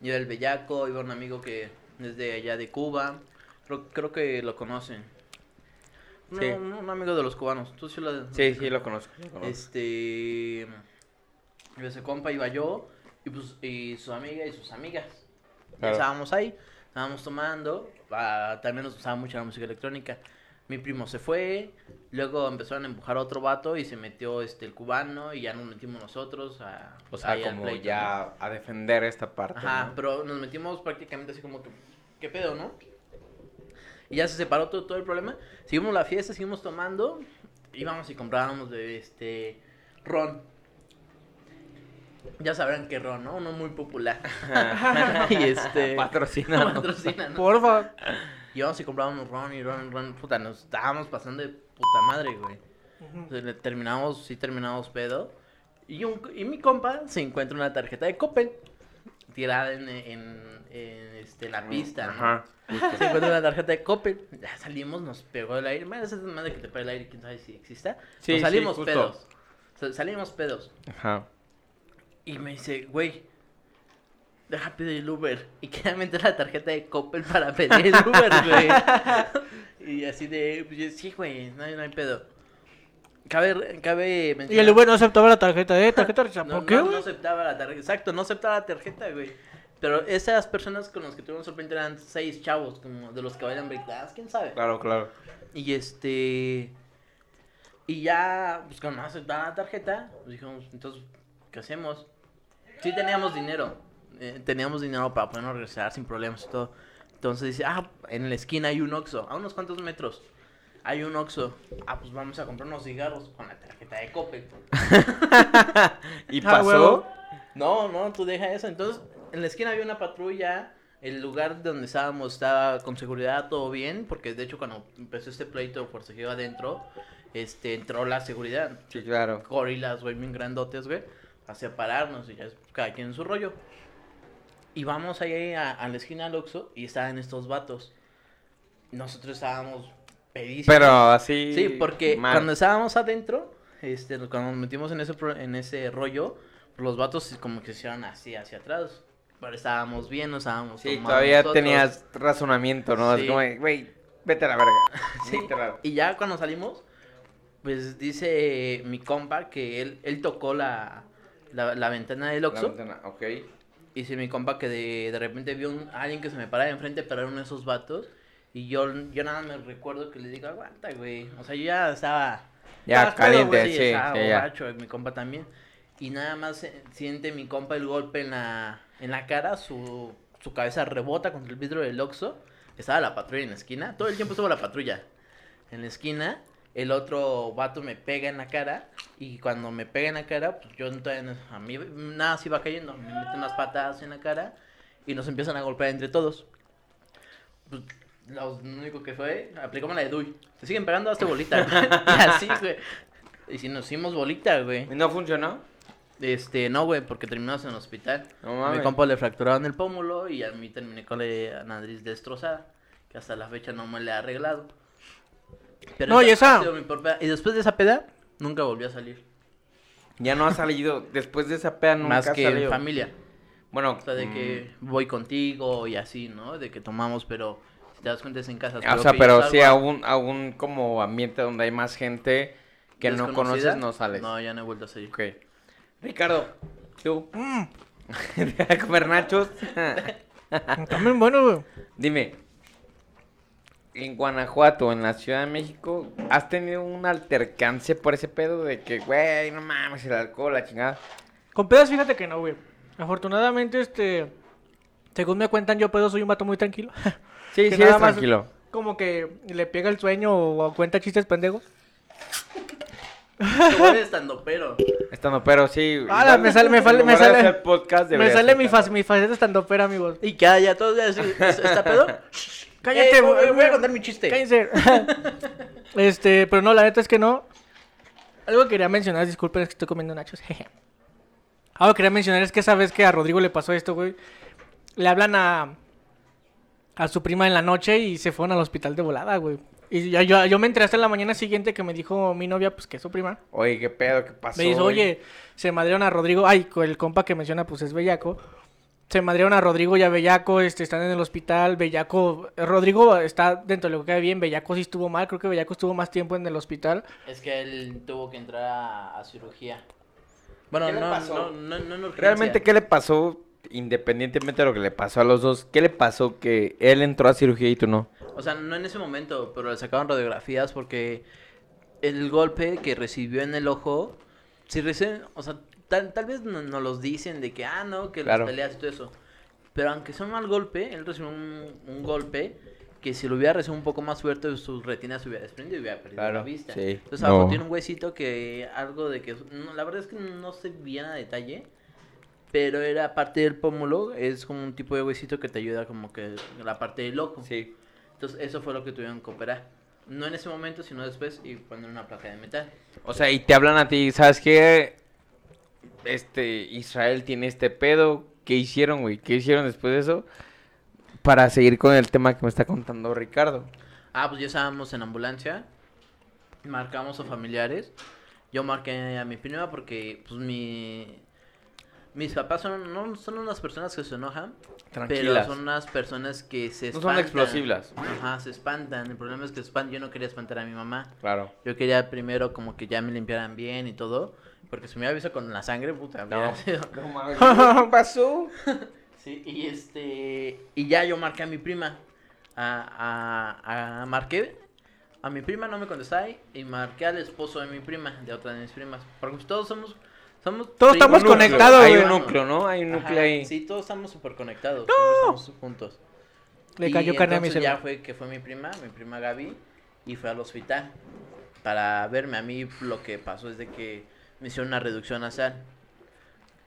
iba el bellaco, iba un amigo que es de allá de Cuba. Creo, creo que lo conocen. No, Sí. un, un amigo de los cubanos. ¿Tú sí lo Sí, sí, lo conozco. lo conozco. Este. Ese compa iba yo. Y, pues, y su amiga y sus amigas. Claro. Estábamos ahí. Estábamos tomando. ah, también nos gustaba mucho la música electrónica. Mi primo se fue. Luego empezaron a empujar a otro vato. Y se metió este el cubano. Y ya nos metimos nosotros. A, O sea, ahí al como pleito, ya a defender esta parte. Ajá, ¿no? pero nos metimos prácticamente así como que, ¿qué pedo, no? Y ya se separó todo, todo el problema. Seguimos la fiesta, seguimos tomando. Íbamos y comprábamos de este ron. Ya sabrán qué ron, ¿no? Uno muy popular. y este. Patrocina. patrocina, ¿no? Porfa. Íbamos y comprábamos ron y ron, ron. Puta, nos estábamos pasando de puta madre, güey. Le terminamos, sí terminamos pedo. Y, un, y mi compa se encuentra una tarjeta de Coppel tirada en, en, en, este, la pista. ¿no? Se encuentra una tarjeta de Coppel. Ya salimos, nos pegó el aire. Bueno, esa es madre que te pega el aire, quién sabe si exista. Sí, nos sí, salimos pedos. Sa- Salimos pedos. Ajá. Y me dice, güey, deja pedir el Uber. Y queda meter la tarjeta de Coppel para pedir el Uber, güey. y así de, pues, sí, güey, no hay, no hay pedo. Cabe, cabe mencionar... Y el Uber no aceptaba la tarjeta, ¿eh? ¿Tarjeta de No, ¿Por qué, no, no aceptaba la tarjeta. Exacto, no aceptaba la tarjeta, güey. Pero esas personas con las que tuvimos sorprendente eran seis chavos, como de los que bailan breakdance, quién sabe. Claro, claro. Y este. Y ya, pues cuando no aceptaban la tarjeta, pues dijimos, entonces, ¿qué hacemos? Sí teníamos dinero. Eh, teníamos dinero para podernos regresar sin problemas y todo. Entonces dice, ah, en la esquina hay un Oxxo, a unos cuantos metros. Hay un Oxxo. Ah, pues vamos a comprar unos cigarros con la tarjeta de Coppel. ¿Y Ah, pasó? No, no, tú deja eso. Entonces, en la esquina había una patrulla. El lugar donde estábamos estaba con seguridad, todo bien. Porque de hecho, cuando empezó este pleito forcejeo adentro, este, entró la seguridad. Sí, claro. Gorilas, güey, bien grandotes, güey. A separarnos y ya es cada quien en su rollo. Y vamos ahí a, a la esquina del Oxxo y estaban estos vatos. Nosotros estábamos pedísimos. Pero así. Sí, porque mal. cuando estábamos adentro, este, cuando nos metimos en ese, en ese rollo, los vatos como que se hicieron así hacia atrás. Pero estábamos bien, no estábamos Sí, todavía nosotros. tenías razonamiento, ¿no? Sí. Es como, güey, vete a la verga. Sí, y ya cuando salimos, pues dice mi compa que él, él tocó la, la, la ventana del La Oxxo. ventana, Ok. Y dice mi compa que de, de repente vio un, a alguien que se me paraba enfrente, pero era uno de esos vatos. Y yo, yo nada me recuerdo que le digo, aguanta, güey. O sea, yo ya estaba... Ya, estaba pedo, caliente, güey, sí, estaba sí, borracho, mi compa también. Y nada más siente mi compa el golpe en la, en la cara, su, su cabeza rebota contra el vidrio del Oxxo. Estaba la patrulla en la esquina, todo el tiempo estuvo la patrulla en la esquina. El otro vato me pega en la cara y cuando me pega en la cara, pues yo todavía a mí nada se iba cayendo, me meten unas patadas en la cara y nos empiezan a golpear entre todos. Pues, lo único que fue, aplicamos la de Dui. Te siguen pegando, hazte bolita. y así, güey. Y si nos hicimos bolita, güey. ¿Y no funcionó? Este, no, güey, porque terminamos en el hospital. No A mi mames. compa le fracturaron el pómulo y a mí terminé con la nariz destrozada. Que hasta la fecha no me la he arreglado. Pero No, y esa- ha sido mi peor peda. Y después de esa peda, nunca volví a salir. Ya no ha salido. Después de esa peda nunca Más que en familia. Bueno, O sea, de que voy contigo y así, ¿no? De que tomamos, pero si te das cuenta es en casa. mm, o sea, pero sí a un, a un como ambiente donde hay más gente que no conoces, no sales. No, ya no he vuelto a salir. Ok. Ricardo, tú. Mm. ¿Te vas a comer nachos? También bueno, güey. Dime, en Guanajuato, en la Ciudad de México, ¿has tenido un altercance por ese pedo de que, güey, no mames, el alcohol, la chingada? Con pedas, fíjate que no, güey. Afortunadamente, este. Según me cuentan, yo pedo soy un vato muy tranquilo. Sí, sí, nada eres más- tranquilo. Como que le pega el sueño o cuenta chistes pendejos. Estando pero. Estando, pero sí. Igual, me sale- me fal- me sale- podcast, Me sale mi, fa mi faceta estando pera, amigos. Y que haya todos ya decir, ¿está pedo? Cállate, Eh, voy, a contar mi chiste. Cállense. este, pero no, la neta es que no. Algo que quería mencionar, disculpen, es que estoy comiendo nachos. jeje. Algo que quería mencionar es que esa vez que a Rodrigo le pasó esto, güey. Le hablan a. A su prima en la noche y se fueron al hospital de volada, güey. Y yo, yo me enteré hasta la mañana siguiente que me dijo mi novia, pues que es su prima. Oye, qué pedo, qué pasó. Me dice, güey? oye, se madrieron a Rodrigo. Ay, el compa que menciona, pues es Bellaco. Se madrieron a Rodrigo y a Bellaco, este, están en el hospital. Bellaco, Rodrigo está dentro de lo que cae bien. Bellaco sí estuvo mal, creo que Bellaco estuvo más tiempo en el hospital. Es que él tuvo que entrar a, a cirugía. Bueno, ¿Qué le no, pasó? no, no, no urgencia. Realmente, ¿qué le pasó? Independientemente de lo que le pasó a los dos, ¿qué le pasó que él entró a cirugía y tú no? O sea, no en ese momento, pero le sacaron radiografías porque el golpe que recibió en el ojo, si reciben, o sea, tal, tal vez no, nos los dicen de que, ah, no, que Claro. las peleas y todo eso. Pero aunque sea un mal golpe, él recibió un, un golpe que si lo hubiera recibido un poco más fuerte, sus retinas se hubiera desprendido y hubiera perdido Claro, la vista. sí. Entonces, abajo No. tiene un huesito que algo de que, no, la verdad es que no sé bien a detalle. Pero era parte del pómulo, es como un tipo de huesito que te ayuda como que la parte del ojo. Sí. Entonces, eso fue lo que tuvieron que operar. No en ese momento, sino después y poner una placa de metal. O sea, y te hablan a ti, ¿sabes qué? Este, Israel tiene este pedo. ¿Qué hicieron, güey? ¿Qué hicieron después de eso? Para seguir con el tema que me está contando Ricardo. Ah, pues ya estábamos en ambulancia. Marcamos a familiares. Yo marqué a mi prima porque, pues, mi... Mis papás son, no son unas personas que se enojan, Tranquilas. pero son unas personas que se No espantan. son explosivas. Ajá, se espantan. El problema es que se espantan. Yo no quería espantar a mi mamá. Claro. Yo quería primero como que ya me limpiaran bien y todo. Porque si me hubiera visto con la sangre, puta, No. sido- No mames, ¿qué pasó? Sí, y este. Y ya yo marqué a mi prima. A, a, a- marqué a mi prima, no me contestaba. Y marqué al esposo de mi prima, de otra de mis primas. Porque todos somos. Somos Todos estamos núcleo, conectados, Hay un núcleo, ¿no? Hay un núcleo Ajá, ahí. Sí, todos estamos súper conectados. siempre Estamos juntos. Le Y cayó carne a mi ya fue que fue mi prima, mi prima Gaby, y fue al hospital para verme. A mí lo que pasó es de que me hicieron una reducción nasal,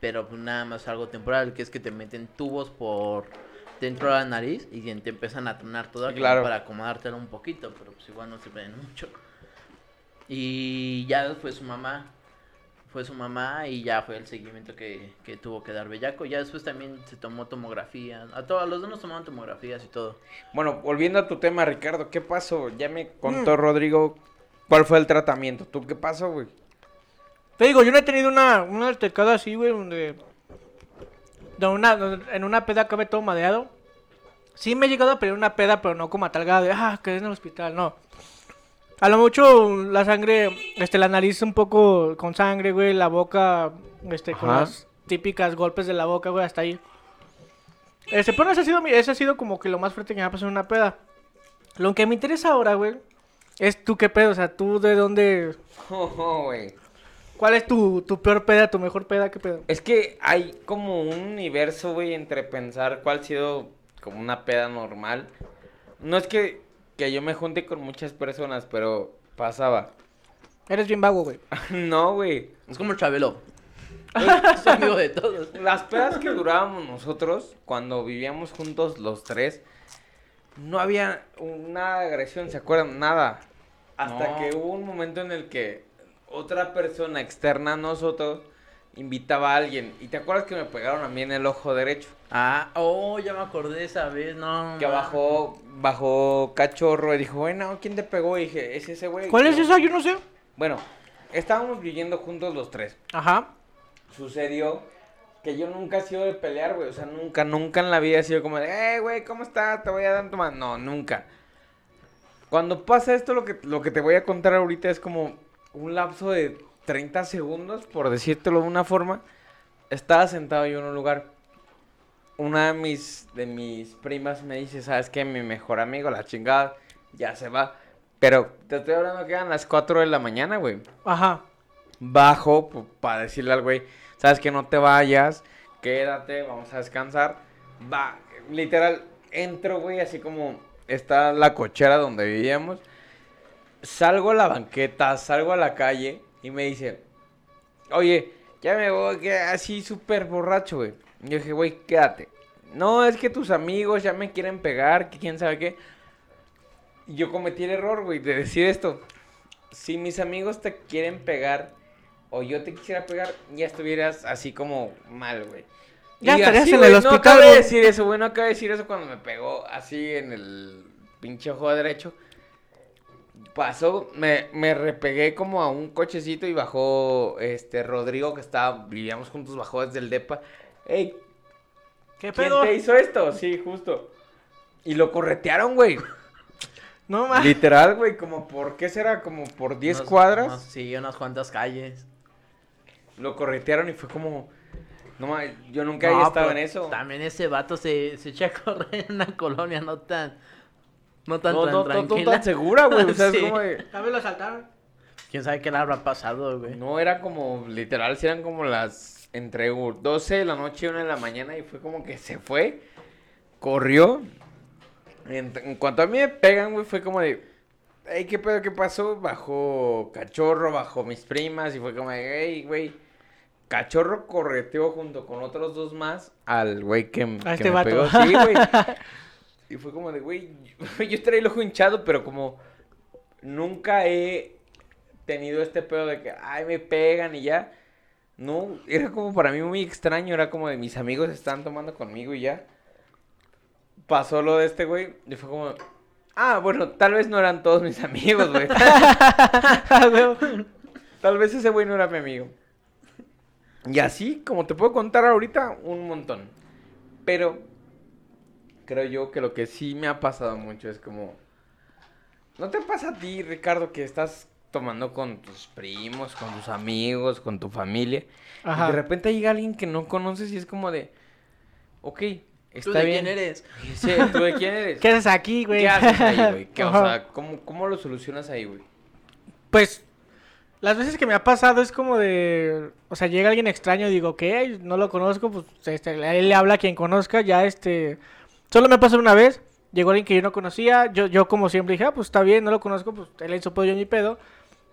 pero pues nada más algo temporal, que es que te meten tubos por dentro de la nariz y te empiezan a tronar todo Sí, aquí claro. para acomodártelo un poquito, pero pues igual no sirve de mucho. Y ya fue su mamá, fue su mamá y ya fue el seguimiento que, que tuvo que dar Bellaco. Ya después también se tomó tomografía, a todos los dos nos tomaron tomografías y todo. Bueno, volviendo a tu tema, Ricardo, ¿qué pasó? Ya me contó Rodrigo cuál fue el tratamiento. ¿Tú qué pasó, güey? Te digo, yo no he tenido una, una altercada así, güey, donde... de una, donde en una peda acabé todo madeado. Sí me he llegado a pelear una peda, pero no como a tal grado de, ah, quedé en el hospital, no. A lo mucho la sangre, este, la nariz un poco con sangre, güey, la boca, este, con Ajá. las típicas golpes de la boca, güey, hasta ahí. Este, pero ese ha sido, ese ha sido como que lo más fuerte que me ha pasado en una peda. Lo que me interesa ahora, güey, es tú qué pedo, o sea, tú de dónde... Oh, güey. ¿Cuál es tu, tu peor peda, tu mejor peda? ¿Qué pedo? Es que hay como un universo, güey, entre pensar cuál ha sido como una peda normal. No es que, que yo me junte con muchas personas, pero pasaba. Eres bien vago, güey. no, güey. Es como el Chabelo. es amigo de todos. Las pedas que durábamos nosotros, cuando vivíamos juntos los tres, no había una agresión, ¿se acuerdan? Nada. Hasta No. que hubo un momento en el que otra persona externa a nosotros invitaba a alguien. ¿Y te acuerdas que me pegaron a mí en el ojo derecho? Ah, oh, ya me acordé esa vez, no. Que bajó, bajó cachorro y dijo, bueno, ¿quién te pegó? Y dije, es ese güey. ¿Cuál es esa? Yo no sé. Bueno, estábamos viviendo juntos los tres. Ajá. Sucedió que yo nunca he sido de pelear, güey. O sea, nunca, nunca en la vida he sido como de, eh, güey, ¿cómo estás? Te voy a dar tu mano. No, nunca. Cuando pasa esto, lo que, lo que te voy a contar ahorita es como un lapso de 30 segundos, por decírtelo de una forma. Estaba sentado yo en un lugar. una de mis, de mis primas me dice, ¿sabes qué? Mi mejor amigo, la chingada, ya se va. Pero te estoy hablando que eran las 4 de la mañana, güey. Ajá. Bajo para decirle al güey, ¿sabes que No te vayas, quédate, vamos a descansar. Va, literal, entro, güey, así como está la cochera donde vivíamos. Salgo a la banqueta, salgo a la calle y me dice, oye, ya me voy, que así súper borracho, güey. Yo dije, güey, quédate. No, es que tus amigos ya me quieren pegar, que quién sabe qué. Y yo cometí el error, güey, de decir esto. Si mis amigos te quieren pegar o yo te quisiera pegar, ya estuvieras así como mal, güey. Ya Y estarías en el No hospital, acabo de decir eso, güey, no acabo de decir eso cuando me pegó así en el pinche ojo derecho. Pasó, me, me repegué como a un cochecito y bajó este Rodrigo que estaba, vivíamos juntos, bajó desde el depa. Ey, ¿Qué ¿quién pedo? te hizo esto? Sí, justo. Y lo corretearon, güey. No mames. Literal, güey, como por, ¿qué será? Como por 10 Unos- cuadras. unos- sí, unas cuantas calles. Lo corretearon y fue como, no mames, yo nunca había No, estado en eso. También ese vato se, se echa a correr en una colonia no tan. No tan, No, tan no, no, no tranquila. tan segura, güey. O sea, Sí. es como de... ¿Ya me lo asaltaron? Quién sabe qué le habrá pasado, güey. No, era como, literal, si eran como las, entre 12 de la noche y 1 de la mañana y fue como que se fue, corrió. En, en cuanto a mí me pegan, güey, fue como de, hey, ¿qué pedo, qué pasó? Bajó Cachorro, bajó mis primas y fue como de, hey, güey. Cachorro correteó junto con otros dos más al güey que, que este me vato. pegó. Sí, güey. Y fue como de, güey, yo, yo traía el ojo hinchado, pero como nunca he tenido este pedo de que, ay, me pegan y ya. No, era como para mí muy extraño, era como de mis amigos están tomando conmigo y ya. Pasó lo de este güey y fue como, ah, bueno, tal vez no eran todos mis amigos, güey. Güey. tal vez ese güey no era mi amigo. Y así, como te puedo contar ahorita, un montón. Pero creo yo que lo que sí me ha pasado mucho es como... ¿No te pasa a ti, Ricardo, que estás tomando con tus primos, con tus amigos, con tu familia? Y de repente llega alguien que no conoces y es como de... Ok, está ¿Tú de bien. quién eres? Sí, ¿tú de quién eres? ¿Qué haces aquí, güey? ¿Qué haces ahí, güey? ¿Qué- o sea, ¿cómo, ¿cómo lo solucionas ahí, güey? Pues, las veces que me ha pasado es como de... O sea, llega alguien extraño y digo, ¿qué? No lo conozco, pues este, él le habla a quien conozca, ya este... Solo me pasó una vez, llegó alguien que yo no conocía, yo, yo como siempre dije, ah, pues está bien, no lo conozco, pues él hizo yo mi pedo.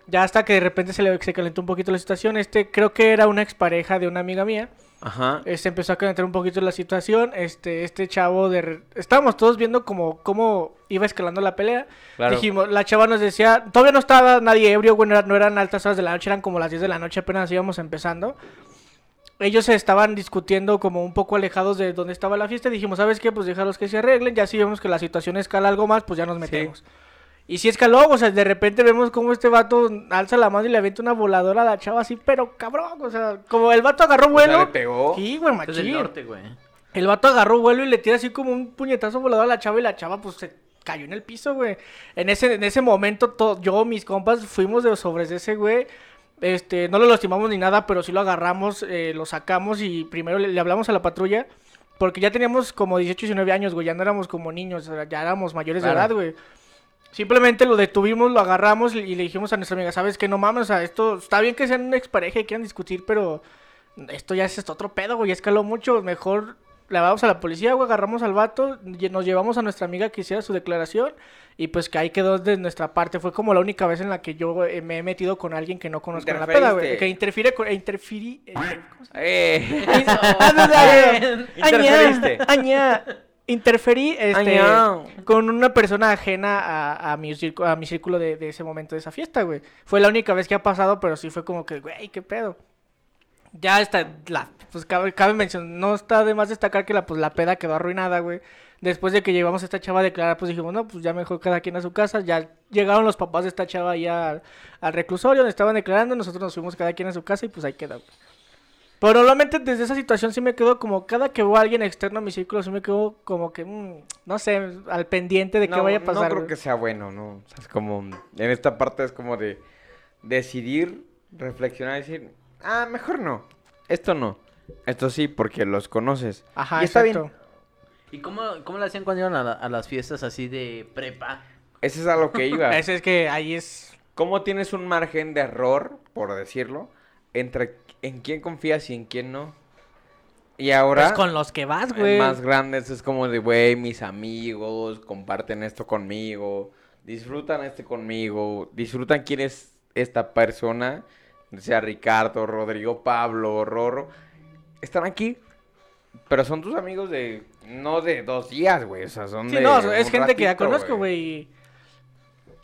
Ya hasta que de repente se le se calentó un poquito la situación, este creo que era una expareja de una amiga mía. Ajá. Este empezó a calentar un poquito la situación. Este, este chavo de. re- Estábamos todos viendo como cómo iba escalando la pelea. Claro. Dijimos, la chava nos decía, todavía no estaba nadie ebrio, güey, no eran altas horas de la noche, eran como las 10 de la noche, apenas íbamos empezando. Ellos se estaban discutiendo como un poco alejados de donde estaba la fiesta. Dijimos, ¿sabes qué? Pues déjalos que se arreglen. Ya si vemos que la situación escala algo más, pues ya nos metemos. Y si escaló, o sea, de repente vemos como este vato alza la mano y le avienta una voladora a la chava así, pero cabrón, o sea, como el vato agarró O sea, vuelo. le pegó. Sí, güey, Este es del machín. norte, güey. El vato agarró vuelo y le tira así como un puñetazo volador a la chava y la chava pues se cayó en el piso, güey. En ese, en ese momento to- yo, mis compas, fuimos de sobres de ese güey. Este, no lo lastimamos ni nada, pero sí lo agarramos, eh, lo sacamos y primero le, le hablamos a la patrulla. Porque ya teníamos como 18, 19 años, güey. Ya no éramos como niños, ya éramos mayores Claro. de edad, güey. Simplemente lo detuvimos, lo agarramos y le dijimos a nuestra amiga, ¿sabes qué? No mames, o sea, esto está bien que sean una expareja y quieran discutir, pero esto ya es esto otro pedo, güey, escaló mucho. Mejor le vamos a la policía, güey, agarramos al vato, nos llevamos a nuestra amiga que hiciera su declaración y pues que ahí quedó de nuestra parte. Fue como la única vez en la que yo eh, me he metido con alguien que no conozco en la peda, güey. Que interfiere con... interfirí... eh, ¿cómo se Eh. Interferiste. Añá. Interferí este, con una persona ajena a, a mi, circo- a mi círculo de, de ese momento, de esa fiesta, güey. Fue la única vez que ha pasado, pero sí fue como que, güey, qué pedo. Ya está, la, pues cabe, cabe mencionar, no está de más destacar que la, pues, la peda quedó arruinada, güey. Después de que llevamos a esta chava a declarar, pues dijimos, no, pues ya mejor cada quien a su casa. Ya llegaron los papás de esta chava ya al, al reclusorio donde estaban declarando. Nosotros nos fuimos cada quien a su casa y pues ahí queda, güey. Pero normalmente desde esa situación sí me quedo como, cada que veo a alguien externo a mi círculo, sí me quedo como que, mm, no sé, al pendiente de qué no, vaya a No pasar. creo güey. que sea bueno, ¿no? O sea, es como, en esta parte es como de decidir, reflexionar y decir, ah, mejor no, esto no. Esto sí, porque los conoces. Ajá, y está exacto. bien. ¿Y cómo, cómo le hacían cuando iban a, la- a las fiestas así de prepa? Ese es a lo que iba. Ese es que ahí es... ¿Cómo tienes un margen de error, por decirlo, entre en quién confías y en quién no? Y ahora, Pues con los que vas, güey. más grandes, es como de, güey, mis amigos comparten esto conmigo, disfrutan este conmigo, disfrutan quién es esta persona, sea Ricardo, Rodrigo, Pablo, Rorro, están aquí, pero son tus amigos de, no de dos días, güey, o sea, son Sí, de no, es gente que ya conozco, güey.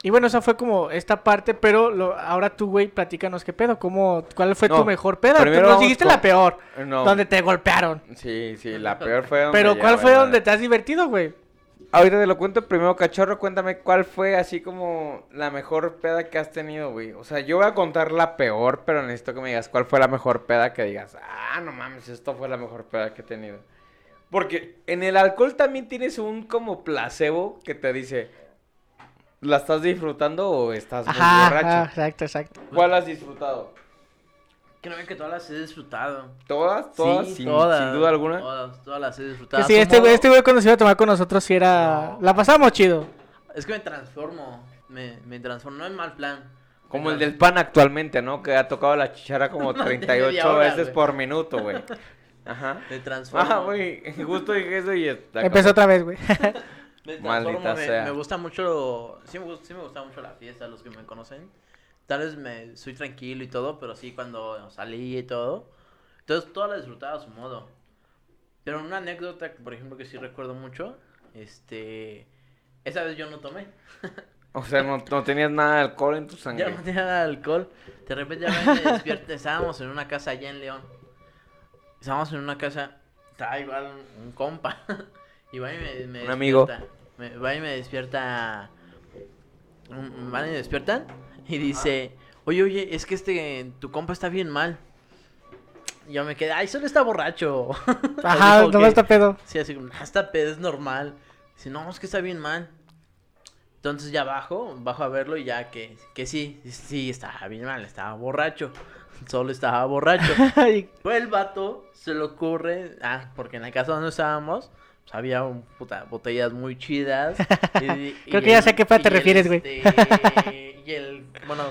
Y, bueno, esa fue como esta parte, pero lo- ahora tú, güey, platícanos qué pedo, cómo, cuál fue tu mejor peda. Tú primero nos dijiste con- la peor, No, donde te golpearon. sí, sí, la peor fue donde Pero ya, ¿cuál fue ¿verdad? donde te has divertido, güey? Ahorita te lo cuento primero, cachorro, cuéntame cuál fue así como la mejor peda que has tenido, güey. O sea, yo voy a contar la peor, pero necesito que me digas cuál fue la mejor peda que digas, ah, no mames, esto fue la mejor peda que he tenido. Porque en el alcohol también tienes un como placebo que te dice, ¿la estás disfrutando o estás muy Ajá, borracho? ajá, exacto, exacto. ¿Cuál has disfrutado? Que todas las he disfrutado. ¿Todas? ¿Todas? Sí, sin, todas, sin duda alguna. Todas, todas las he Que disfrutado. sí, este güey, modo. este güey cuando se iba a tomar con nosotros sí era... No. La pasamos chido. Es que me transformo. Me, me transformo, no en mal plan. Como el del pan actualmente, ¿no? Que ha tocado la chichara como No, de 38 media hora, veces por minuto, güey. Ajá. Me transformo. Ah, güey, justo dije eso y está Empezó otra vez, güey. Me Maldita transformo, me, sea. me gusta mucho, sí me, gusta, sí me gusta mucho la fiesta, los que me conocen. Tal vez me soy tranquilo y todo, pero sí cuando salí y todo. Entonces toda la disfrutaba a su modo. Pero una anécdota, por ejemplo, que sí recuerdo mucho, este, esa vez yo no tomé. O sea, no, no tenías nada de alcohol en tu Ya sangre. no tenía nada de alcohol. De repente ya me despierto, estábamos en una casa allá en León. Estábamos en una casa, estaba igual un, un compa. Y va y me, me Un amigo. despierta. Me, va y me despierta. Van y me despiertan y dice, oye, oye, es que este, tu compa está bien mal. Y yo me quedé, ay, solo está borracho. Ajá, no que- está pedo. Sí, así como, "Ah, está pedo, es normal. Dice, no, es que está bien mal. Entonces ya bajo, bajo a verlo y ya que, que sí, sí, estaba bien mal, estaba borracho. Solo estaba borracho. Pues el vato se le ocurre, ah, porque en la casa donde estábamos, pues había un, puta, botellas muy chidas. y- y Creo que ya sé a qué y te refieres, güey. este, y el, bueno,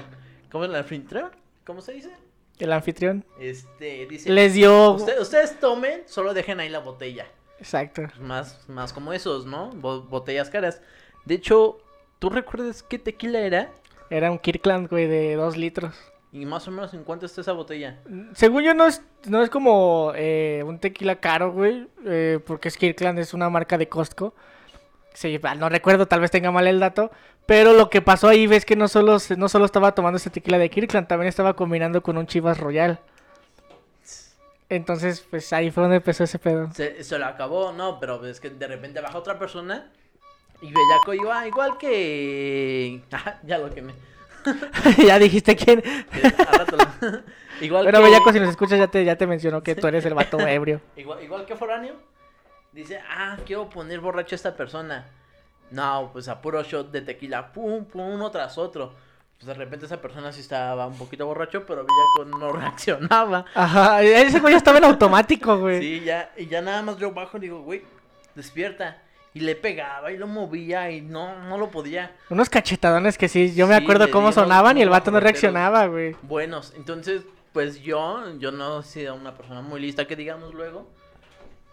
¿cómo es el anfitrión? ¿Cómo se dice? el anfitrión Este, dice, les dio... "Usted- ustedes tomen, solo dejen ahí la botella Exacto. más, más como esos, ¿no? Bo- botellas caras. De hecho, ¿tú recuerdas qué tequila era? Era un Kirkland, güey, de dos litros. Y más o menos en cuánto está esa botella. Según yo no es, no es como eh, un tequila caro, güey, eh, porque es Kirkland es una marca de Costco. Sí, ah, no recuerdo, tal vez tenga mal el dato, pero lo que pasó ahí ves que no solo, no solo estaba tomando ese tequila de Kirkland, también estaba combinando con un Chivas Royal. Entonces, pues ahí fue donde empezó ese pedo. Se, se lo acabó, no, pero es que de repente baja otra persona y Bellaco igual, igual que... Ajá, ya lo quemé. ya dijiste quién. Igual Bueno, que... Bellaco, si nos escuchas, ya te, ya te mencionó que tú eres el vato ebrio. Igual, igual que Foráneo. Dice, ah, quiero poner borracho a esta persona. No, pues a puro shot de tequila, pum, pum, uno tras otro. Pues de repente esa persona sí estaba un poquito borracho, pero Bellaco no reaccionaba. Ajá, ese güey ya estaba en automático, güey. Sí, ya, y ya nada más yo bajo y digo, güey, despierta. Y le pegaba y lo movía y no, no lo podía. Unos cachetadones que sí, yo me acuerdo cómo sonaban y el vato no reaccionaba, güey. Buenos, entonces, pues yo, yo no he sido una persona muy lista que digamos luego.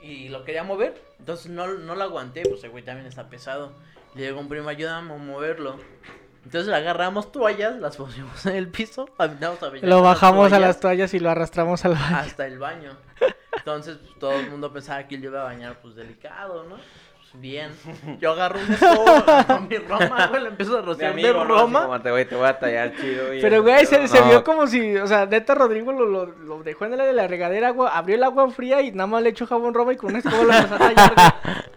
Y lo quería mover, entonces no, no lo aguanté, pues el güey también está pesado. Le llegó un primo, ayúdame a moverlo. Entonces le agarramos toallas, las pusimos en el piso, a Lo las bajamos a las toallas y lo arrastramos al baño. hasta el baño. Entonces, pues, todo el mundo pensaba que él iba a bañar, pues, delicado, ¿no? Bien. Yo agarro un escobo, agarro mi roma, güey, le empiezo a rociar de amigo, ¿no? Así roma. como te voy, te voy a tallar chido. y Pero, güey, se, pero se no. vio como si, o sea, neta, Rodrigo lo, lo, lo dejó en la de la regadera, agua, abrió el agua fría y nada más le echó jabón roma y con una escoba lo empezó a tallar, güey.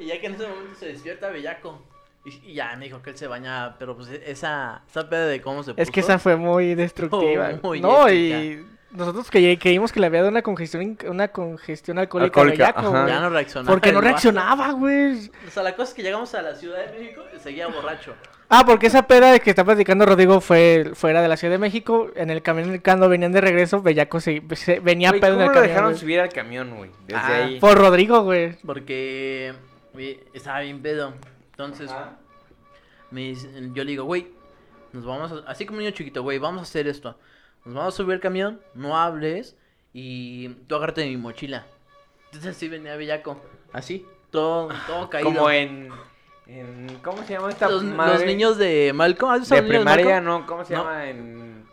Y ya que en ese momento se despierta Bellaco. Y, y ya me dijo que él se baña, pero pues esa, esa peda de cómo se puso. Es que esa fue muy destructiva. Oh, muy no, épica. y nosotros que creímos que le había dado una congestión, una congestión alcohólica, Alcohólica, bellaco, güey. Ya no reaccionaba. Porque no reaccionaba, güey. O sea, la cosa es que llegamos a la Ciudad de México y seguía borracho. Ah, porque esa peda de que está platicando Rodrigo fue fuera de la Ciudad de México. En el camión cuando venían de regreso, Bellaco se, se- venía pedo en ¿Cómo el lo camión. dejaron güey. subir al camión, güey? Desde Ah, ahí. Por Rodrigo, güey. Porque güey, estaba bien pedo. Entonces, me dice- yo le digo, güey, nos vamos a... Así como niño chiquito, güey, vamos a hacer esto. Nos vamos a subir al camión, no hables y tú agárrate de mi mochila. Entonces así venía Bellaco. Así, todo, todo caído. Como en, en- ¿Cómo se llama esta los, madre? los niños de Malcolm. ¿has visto De primaria, no, ¿cómo se No. llama? En...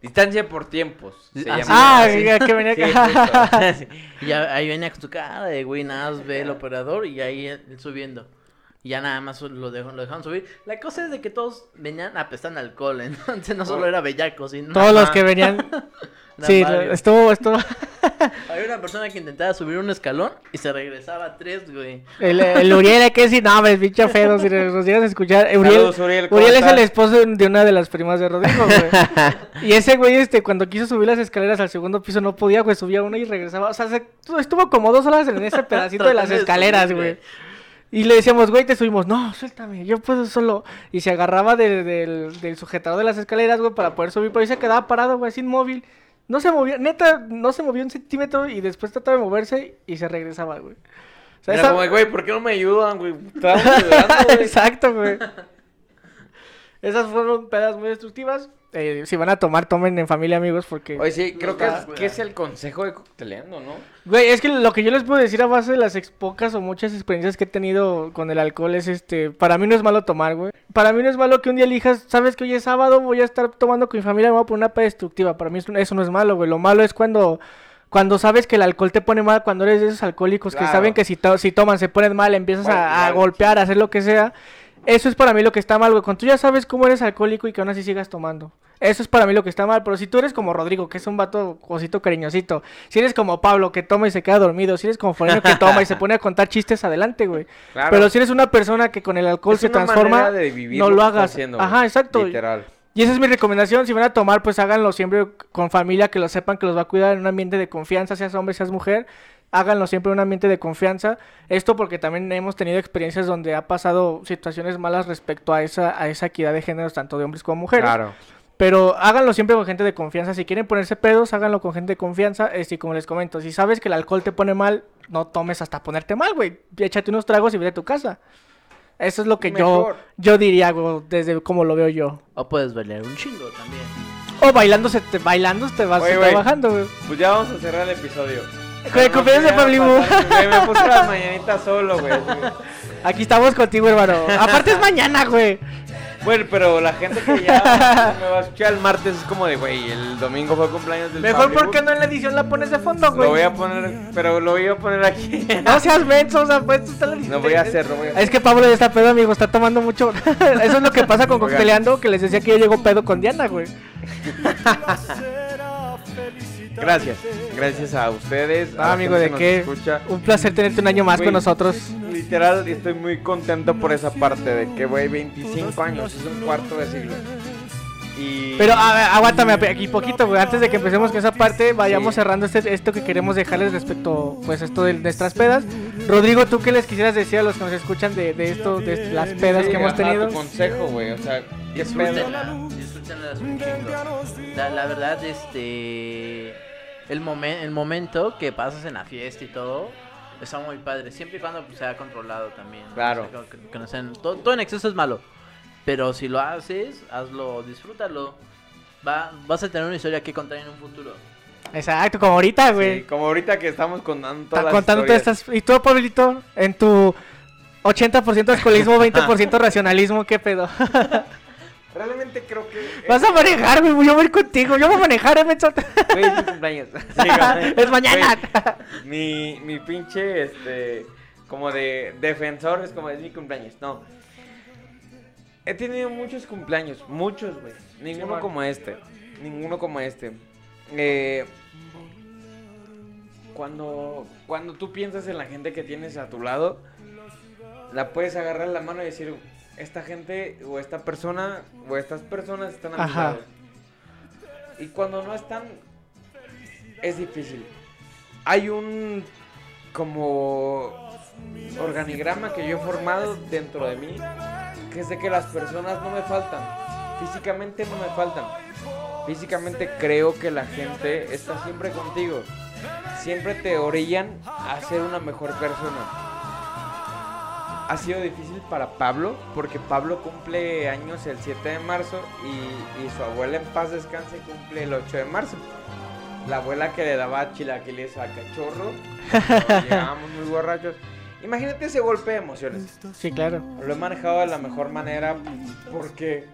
Distancia por tiempos. Se Ah, llama. sí. Ah, sí. ya que venía acá. Y ya, ahí venía con tu cara de güey, nada más ve el operador y ahí subiendo. Y ya nada más lo, dejó, lo dejaron subir. La cosa es de que todos venían apestando alcohol, entonces no solo era bellaco, sino Todos los que venían. Sí, estuvo, estuvo. Había una persona que intentaba subir un escalón y se regresaba a tres, güey. El, el Uriel, hay que decir, no, es bicho feo, si nos llegas a escuchar. Uriel, Saludos, Uriel, ¿cómo Uriel es el esposo de una de las primas de Rodrigo, güey. y ese güey, este, cuando quiso subir las escaleras al segundo piso, no podía, güey, subía una y regresaba. O sea, se- estuvo como dos horas en ese pedacito de las escaleras, güey. Y le decíamos, güey, te subimos. No, suéltame, yo puedo solo. Y se agarraba de- del, del sujetador de las escaleras, güey, para poder subir. Pero ahí se quedaba parado, güey, sin móvil. No se movía, neta, no se movía un centímetro y después trataba de moverse y se regresaba, güey. O sea, Era esa- como, güey, ¿por qué no me ayudan, güey? Ayudando, güey. Exacto, güey. Esas fueron pedas muy destructivas. Eh, si van a tomar, tomen en familia, amigos, porque... Oye, sí, creo que es, Cuidado. que es el consejo de cocteleando, ¿no? Güey, es que lo que yo les puedo decir a base de las ex- pocas o muchas experiencias que he tenido con el alcohol es este, para mí no es malo tomar, güey. Para mí no es malo que un día elijas, sabes que hoy es sábado, voy a estar tomando con mi familia, me voy a poner una peda destructiva. Para mí eso, no es malo, güey. Lo malo es cuando cuando sabes que el alcohol te pone mal, cuando eres de esos alcohólicos que saben que si, to- si toman se ponen mal, empiezas Bueno, a, golpear, a hacer lo que sea. Eso es para mí lo que está mal, güey. Cuando tú ya sabes cómo eres alcohólico y que aún así sigas tomando. Eso es para mí lo que está mal. Pero si tú eres como Rodrigo, que es un vato cosito cariñosito. Si eres como Pablo, que toma y se queda dormido. Si eres como Foreno, que toma y se pone a contar chistes, adelante, güey. Claro. Pero si eres una persona que con el alcohol Es se una transforma, de vivir no lo lo hagas. haciendo. Ajá, exacto. Literal. Y esa es mi recomendación. Si van a tomar, pues háganlo siempre con familia, que lo sepan, que los va a cuidar en un ambiente de confianza, seas hombre, seas mujer. Háganlo siempre en un ambiente de confianza. Esto porque también hemos tenido experiencias donde ha pasado situaciones malas respecto a esa, a esa equidad de géneros, tanto de hombres como mujeres. Claro. Pero háganlo siempre con gente de confianza. Si quieren ponerse pedos, háganlo con gente de confianza. Este, y como les comento, si sabes que el alcohol te pone mal, no tomes hasta ponerte mal, güey. Échate unos tragos y vete a tu casa. Eso es lo que yo, Mejor. yo diría, güey, desde como lo veo yo. O puedes bailar un chingo también. O bailando se te, bailando te vas Oye, va bajando, güey. Pues ya vamos a cerrar el episodio. Güey, No, cumpleaños de ya Pablo Ibu. pasaste, güey, Me puse las mañanitas solo, güey. Aquí estamos contigo, hermano. Aparte es mañana, güey. Bueno, pero la gente que ya me va a escuchar el martes es como de, güey, el domingo fue cumpleaños del Mejor Pablo porque no en la edición la pones de fondo, güey. Lo voy a poner, pero lo voy a poner aquí. No seas menso, o sea, pues tú estás la edición. No voy a hacer, no voy a hacer. Es que Pablo ya está pedo, amigo, está tomando mucho. Eso es lo que pasa con. Cocteleando, que les decía que yo llego pedo con Diana, güey. Gracias. Gracias a ustedes. a Ah, amigo, ¿de qué? escucha. Un placer tenerte un año más con nosotros. Literal, estoy muy contento por esa parte de que, güey, 25 años, es un cuarto de siglo. Y... Pero a aguántame aquí poquito, güey. Antes de que empecemos con esa parte, vayamos Sí. cerrando este, esto que queremos dejarles respecto, pues, esto de nuestras pedas. Rodrigo, ¿tú qué les quisieras decir a los que nos escuchan de, de esto, de las pedas Sí, que hemos tenido? Tu consejo, güey, o sea. Disfrútenla, chingo. La, la verdad, este. El, momen- el momento que pasas en la fiesta y todo. Está muy padre, siempre y cuando pues, sea controlado también. ¿no? Claro. O sea, que- que no sean- todo, todo en exceso es malo. Pero si lo haces, hazlo, disfrútalo. Va, vas a tener una historia que contar en un futuro. Exacto, como ahorita, güey. Sí, como ahorita que estamos contando Está todas las contando todas estas. ¿Y tú, Pablito? En tu 80% alcoholismo, 20% racionalismo, ¿qué pedo? Realmente creo que... Vas a manejar, güey. Yo voy a ir contigo. Yo voy a manejar, eh. Güey, es mi cumpleaños. Sí. Es mañana. Güey, mi, mi pinche, este, como de defensor es como es mi cumpleaños. No. He tenido muchos cumpleaños, muchos, güey. Ninguno como este. Ninguno como este. Eh, cuando, cuando tú piensas en la gente que tienes a tu lado, la puedes agarrar la mano y decir, esta gente o esta persona o estas personas están a mi Ajá. lado. Y cuando no están, es difícil. Hay un como organigrama que yo he formado dentro de mí, que es de que las personas no me faltan, físicamente no me faltan. Físicamente creo que la gente está siempre contigo. Siempre te orillan a ser una mejor persona. Ha sido difícil para Pablo, porque Pablo cumple años el 7 de marzo y, y su abuela en paz descanse cumple el 8 de marzo. La abuela que le daba chilaquiles a cachorro. Llegábamos muy borrachos. Imagínate ese golpe de emociones. Sí, claro. Lo he manejado de la mejor manera porque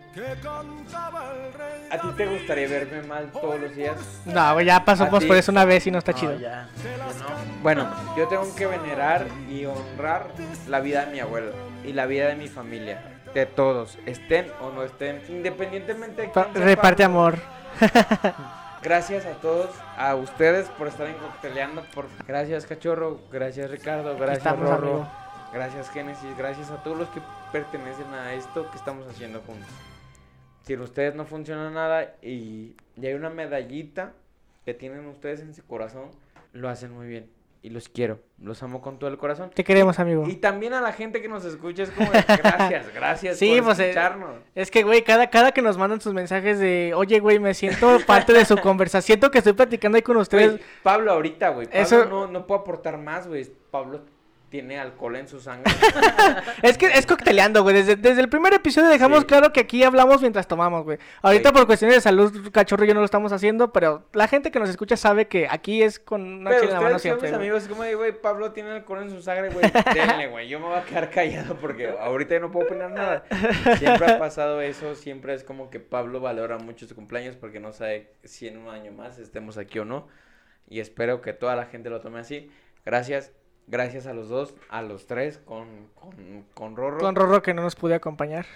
a ti te gustaría verme mal todos los días. No, ya pasamos ti. por eso una vez y no está No, chido. ya, yo no. Bueno, yo tengo que venerar y honrar la vida de mi abuelo y la vida de mi familia. De todos, estén o no estén, independientemente de quién reparte amor. Gracias a todos, a ustedes por estar en cocteleando. Por... Gracias, cachorro. Gracias, Ricardo. Gracias, estamos, Rorro. amigo. Gracias, Génesis. Gracias a todos los que pertenecen a esto que estamos haciendo juntos. Sin ustedes no funciona nada y, y hay una medallita que tienen ustedes en su corazón. Lo hacen muy bien. Y los quiero. Los amo con todo el corazón. Te queremos, amigo. Y también a la gente que nos escucha es como de, gracias, gracias Sí, por pues, eh, escucharnos. Es que, güey, cada, cada que nos mandan sus mensajes de, oye, güey, me siento parte de su conversación, siento que estoy platicando ahí con ustedes. Pablo ahorita, güey. Eso- no, no puedo aportar más, güey. Pablo tiene alcohol en su sangre. Es que es cocteleando, güey. Desde, desde el primer episodio dejamos Sí. claro que aquí hablamos mientras tomamos, güey. Ahorita Sí. por cuestiones de salud, cachorro, yo no lo estamos haciendo, pero la gente que nos escucha sabe que aquí es con una Pero chela en la mano siempre. mis güey. amigos, como güey, Pablo tiene alcohol en su sangre, güey. Denle, güey. Yo me voy a quedar callado porque ahorita ya no puedo opinar nada. Siempre ha pasado eso. Siempre es como que Pablo valora mucho su cumpleaños porque no sabe si en un año más estemos aquí o no. Y espero que toda la gente lo tome así. Gracias. Gracias a los dos, a los tres, con, con, con Rorro. Con Rorro que no nos pude acompañar.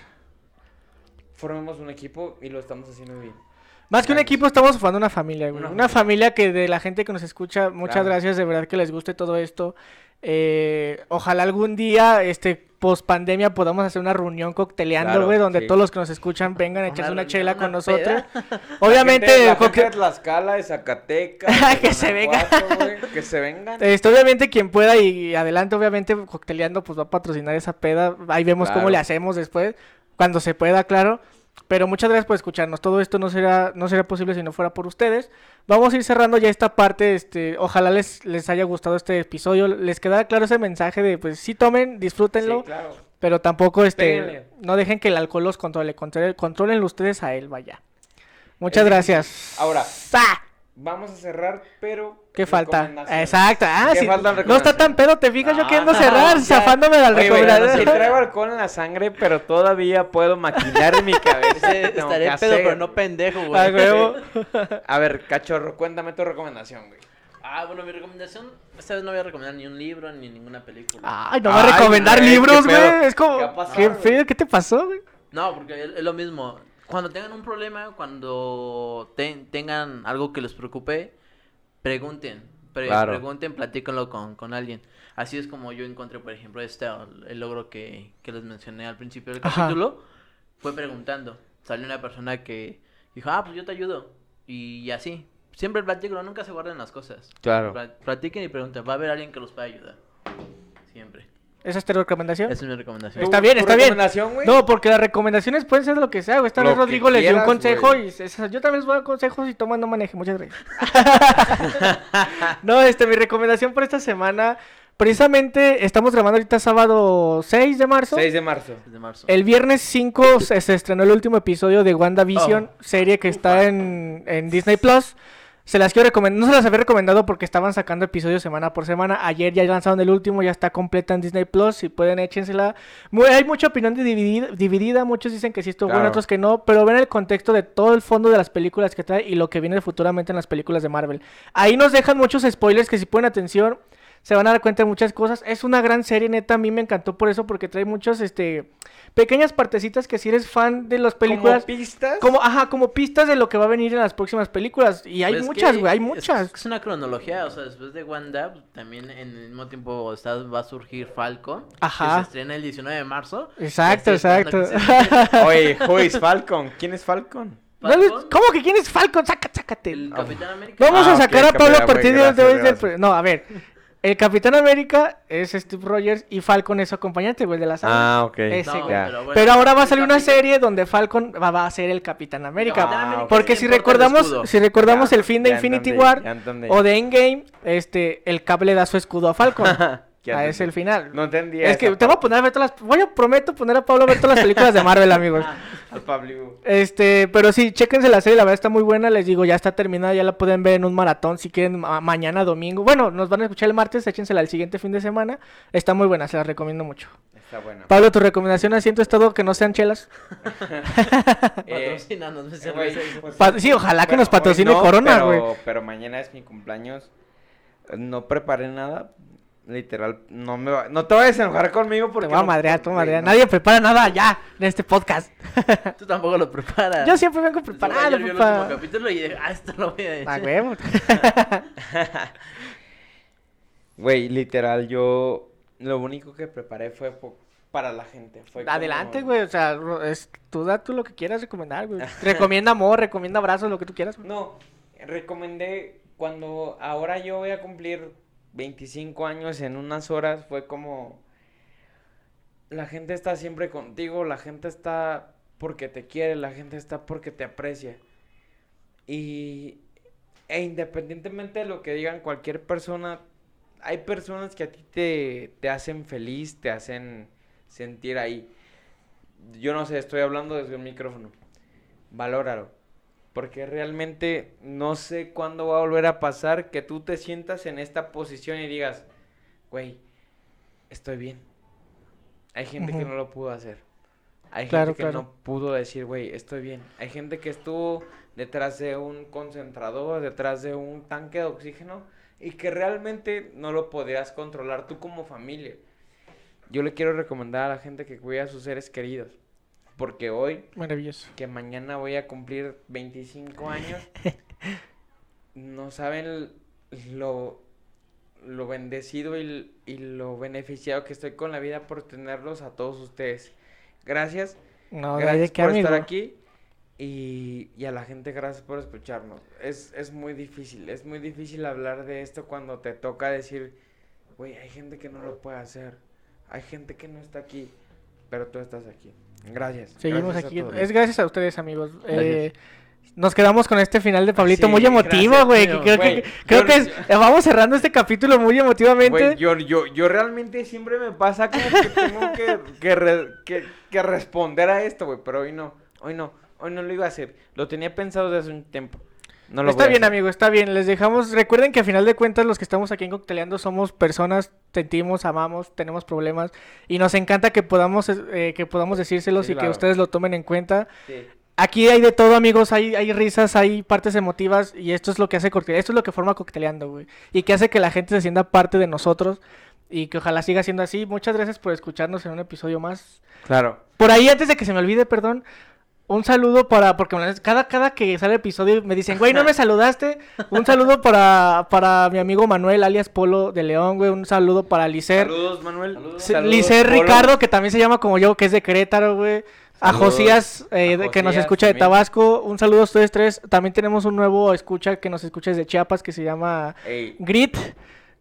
Formemos un equipo y lo estamos haciendo bien. Más que un equipo, estamos formando una familia, güey. Una Una, familia. familia que de la gente que nos escucha, muchas Claro. gracias, de verdad que les guste todo esto. Eh, ojalá algún día, este, post pandemia, podamos hacer una reunión cocteleando, Claro, güey, donde sí. todos los que nos escuchan vengan a echarse una chela una con nosotros. Obviamente, la gente, la el gente de Tlaxcala, de Zacatecas, de Que se venga. Güey, que se vengan. Este, obviamente quien pueda y adelante, obviamente cocteleando, pues va a patrocinar esa peda. Ahí vemos cómo le hacemos después, cuando se pueda, claro. Pero muchas gracias por escucharnos. Todo esto no será, no posible si no fuera por ustedes. Vamos a ir cerrando ya esta parte. Este, ojalá les, les haya gustado este episodio. Les queda claro ese mensaje de pues sí tomen, disfrútenlo, Sí, claro. pero tampoco este Péguenle. no dejen que el alcohol los controle, controle, controlenlo ustedes a él, vaya. Muchas Es gracias. Ahora. Vamos a cerrar, pero. ¿Qué falta? Exacto. Ah, ¿Qué sí, faltan no está tan pedo, te fijas yo Ah, queriendo cerrar, ya. zafándome de la recomendación. si traigo alcohol en la sangre, pero todavía puedo maquinar en mi cabeza. Estaré pedo, hacer. pero no pendejo, A güey. huevo. A ver, cachorro, cuéntame tu recomendación, güey. Ah, bueno, mi recomendación, esta vez no voy a recomendar ni un libro ni ninguna película. Ay, no va a recomendar güey, libros, güey. Es como, ¿Qué ha pasado, qué ¿qué te pasó, güey? No, porque es lo mismo. Cuando tengan un problema, cuando ten- tengan algo que les preocupe, pregunten. Pre- Claro. Pregunten, platíquenlo con, con alguien. Así es como yo encontré, por ejemplo, este, el logro que, que les mencioné al principio del Ajá. capítulo. Fue preguntando. Salió una persona que dijo, ah, pues yo te ayudo. Y así. Siempre platico, nunca se guarden las cosas. Claro. Pla- Platiquen y pregunten. Va a haber alguien que los pueda ayudar. Siempre. ¿Esa es tu recomendación? Esa es mi recomendación. Está ¿Tu- bien, está bien. No, porque las recomendaciones pueden ser de lo que sea, güey. Esta vez Rodrigo les dio un consejo y esa- yo también les voy a dar consejos y toman no maneje. Muchas gracias. no, este, mi recomendación por esta semana. Precisamente estamos grabando ahorita sábado 6 de marzo. 6 de marzo. de marzo. El viernes 5 se, se estrenó el último episodio de WandaVision, Oh. serie que está en, en Disney Plus. Se las quiero recomendar, no se las había recomendado porque estaban sacando episodios semana por semana. Ayer ya lanzaron el último, ya está completa en Disney Plus. Si pueden, échensela. Mu- hay mucha opinión de dividida, dividida. Muchos dicen que sí estuvo bueno, otros que no. Pero ven el contexto de todo el fondo de las películas que trae y lo que viene futuramente en las películas de Marvel. Ahí nos dejan muchos spoilers que si ponen atención se van a dar cuenta de muchas cosas. Es una gran serie, neta. A mí me encantó por eso, porque trae muchos, este, pequeñas partecitas que si eres fan de las películas, ¿Como pistas? como, ajá, como pistas de lo que va a venir en las próximas películas. Y hay Pues es muchas, güey, hay muchas. Es, una cronología, o sea, después de Wanda, pues, también en el mismo tiempo está, va a surgir Falcon. Ajá. Que se estrena el 19 de marzo. Exacto, exacto. Oye, who is Falcon? ¿Quién es Falcon? ¿Cómo que quién es Falcon? Saca, sácate. el Capitán América. Vamos Ah, a ok, sacar a Pablo a partir de hoy No, a ver. El Capitán América es Steve Rogers y Falcon es su acompañante, güey, de la saga. Ah, ok. Ese, No, pero bueno, Pero ahora va a salir una serie donde Falcon va, va a ser el Capitán América. Ah. Porque si recordamos, si recordamos Ya, el fin de Infinity entendí, War o de Endgame, este, el Cap le da su escudo a Falcon. Ah, es el final. No entendí es que te voy a poner a ver todas las, voy a prometo poner a Pablo a ver todas las películas de Marvel, amigos. Al Pablo. Este, pero sí, chéquense la serie, la verdad está muy buena, les digo, ya está terminada, ya la pueden ver en un maratón si quieren ma- mañana domingo. Bueno, nos van a escuchar el martes, échensela el siguiente fin de semana. Está muy buena, se la recomiendo mucho. Está bueno. Pablo, tu recomendación asiento es todo que no sean chelas. Eh, Patrocínanos, eh, güey, pues, sí, ojalá que nos patrocine no, Corona, pero- güey. Pero mañana es mi cumpleaños. No preparé nada. Literal, no me va- no te vayas a enojar conmigo porque Te voy a no- madrear, no. Nadie prepara nada ya en este podcast. Tú tampoco lo preparas. Yo siempre vengo preparado, el papá. último capítulo y dije, ah, esto lo voy a decir. A huevo. Güey, literal, yo lo único que preparé fue para la gente. Fue Adelante, como- güey. O sea, es, tú da tú lo que quieras recomendar, güey. Recomienda amor, recomienda abrazos, lo que tú quieras. No, recomendé cuando ahora yo voy a cumplir 25 años en unas horas, fue como la gente está siempre contigo, la gente está porque te quiere, la gente está porque te aprecia. Y e independientemente de lo que digan cualquier persona, hay personas que a ti te, te hacen feliz, te hacen sentir ahí. Yo no sé, estoy hablando desde un micrófono. Valóralo. Porque realmente no sé cuándo va a volver a pasar que tú te sientas en esta posición y digas, güey, estoy bien. Hay gente que no lo pudo hacer. Hay Claro, gente que claro. no pudo decir, güey, estoy bien. Hay gente que estuvo detrás de un concentrador, detrás de un tanque de oxígeno y que realmente no lo podías controlar tú como familia. Yo le quiero recomendar a la gente que cuide a sus seres queridos. Porque hoy Maravilloso. que mañana voy a cumplir 25 años. no saben lo, lo bendecido y, y lo beneficiado que estoy con la vida por tenerlos a todos ustedes. Gracias, No, gracias por amigo. estar aquí y, y a la gente gracias por escucharnos. Es, es muy difícil, es muy difícil hablar de esto cuando te toca decir, güey, hay gente que no lo puede hacer, hay gente que no está aquí, pero tú estás aquí. Gracias. Seguimos gracias aquí. Es gracias a ustedes, amigos. Eh, nos quedamos con este final de Pablito Sí, muy emotivo, güey. que Creo, que, creo yo- que es- vamos cerrando este capítulo muy emotivamente. Güey, yo, yo, yo realmente siempre me pasa como que tengo que, que, re- que- que responder a esto, güey, pero hoy no, hoy no, hoy no lo iba a hacer. Lo tenía pensado desde hace un tiempo. No lo está bien, amigo, está bien. Les dejamos. Recuerden que a final de cuentas, los que estamos aquí en Cocteleando somos personas, sentimos, amamos, tenemos problemas. Y nos encanta que podamos, eh, que podamos decírselos Sí, y que ustedes lo tomen en cuenta. Sí. Aquí hay de todo, amigos. Hay, hay risas, hay partes emotivas. Y esto es lo que hace Cocteleando. Esto es lo que forma Cocteleando, güey. Y que hace que la gente se sienta parte de nosotros. Y que ojalá siga siendo así. Muchas gracias por escucharnos en un episodio más. Claro. Por ahí, antes de que se me olvide, perdón, un saludo para, porque cada, cada que sale episodio me dicen, güey, no me saludaste. Un saludo para, para mi amigo Manuel, alias Polo de León, güey. Un saludo para Licer. Saludos, Manuel. Saludos. Sí, Saludos, Licer Polo. Ricardo, que también se llama como yo, que es de Querétaro, güey. A Josías, eh, a que nos escucha de. Tabasco. Un saludo a ustedes tres. También tenemos un nuevo escucha que nos escucha desde Chiapas, que se llama Ey, Grit.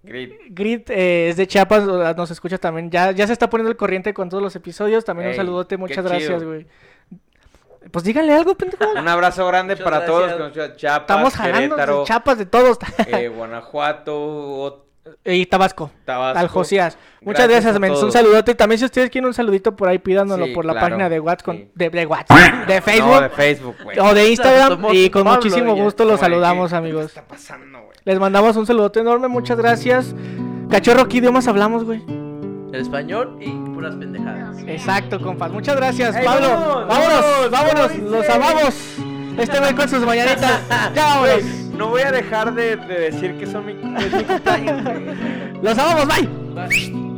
grit. Grit eh, es de Chiapas, nos escucha también. Ya, ya se está poniendo el corriente con todos los episodios. También un Ey, saludote, qué muchas gracias, güey. Pues díganle algo, pendejo. Un abrazo grande Muchas para todos los que. Chiapas, Estamos jalando Querétaro, chapas de todos. eh, Guanajuato, y Tabasco. Tabasco. Al Josías. Muchas Gracias gracias. Un saludote. Y también si ustedes quieren un saludito por ahí, pídanoslo Sí, por la claro, página de WhatsApp, sí. de, de WhatsApp, de Facebook No, de Facebook, güey. o de Instagram. Somos Y con Pablo, muchísimo ya. gusto los saludamos, ¿qué- ¿Qué amigos. está pasando, güey? Les mandamos un saludote enorme. Muchas gracias. Cachorro, ¿qué idiomas hablamos, güey? El español y puras pendejadas. Exacto, compas. Muchas gracias, Ey, Pablo. vámonos, Vámonos, vámonos, vámonos. ¿cómo Los amamos. Este güey con sus mañanitas. Ya vámonos. No voy a dejar de, de decir que son mi, es mi cumpleaños, güey. Los amamos, bye. Bye.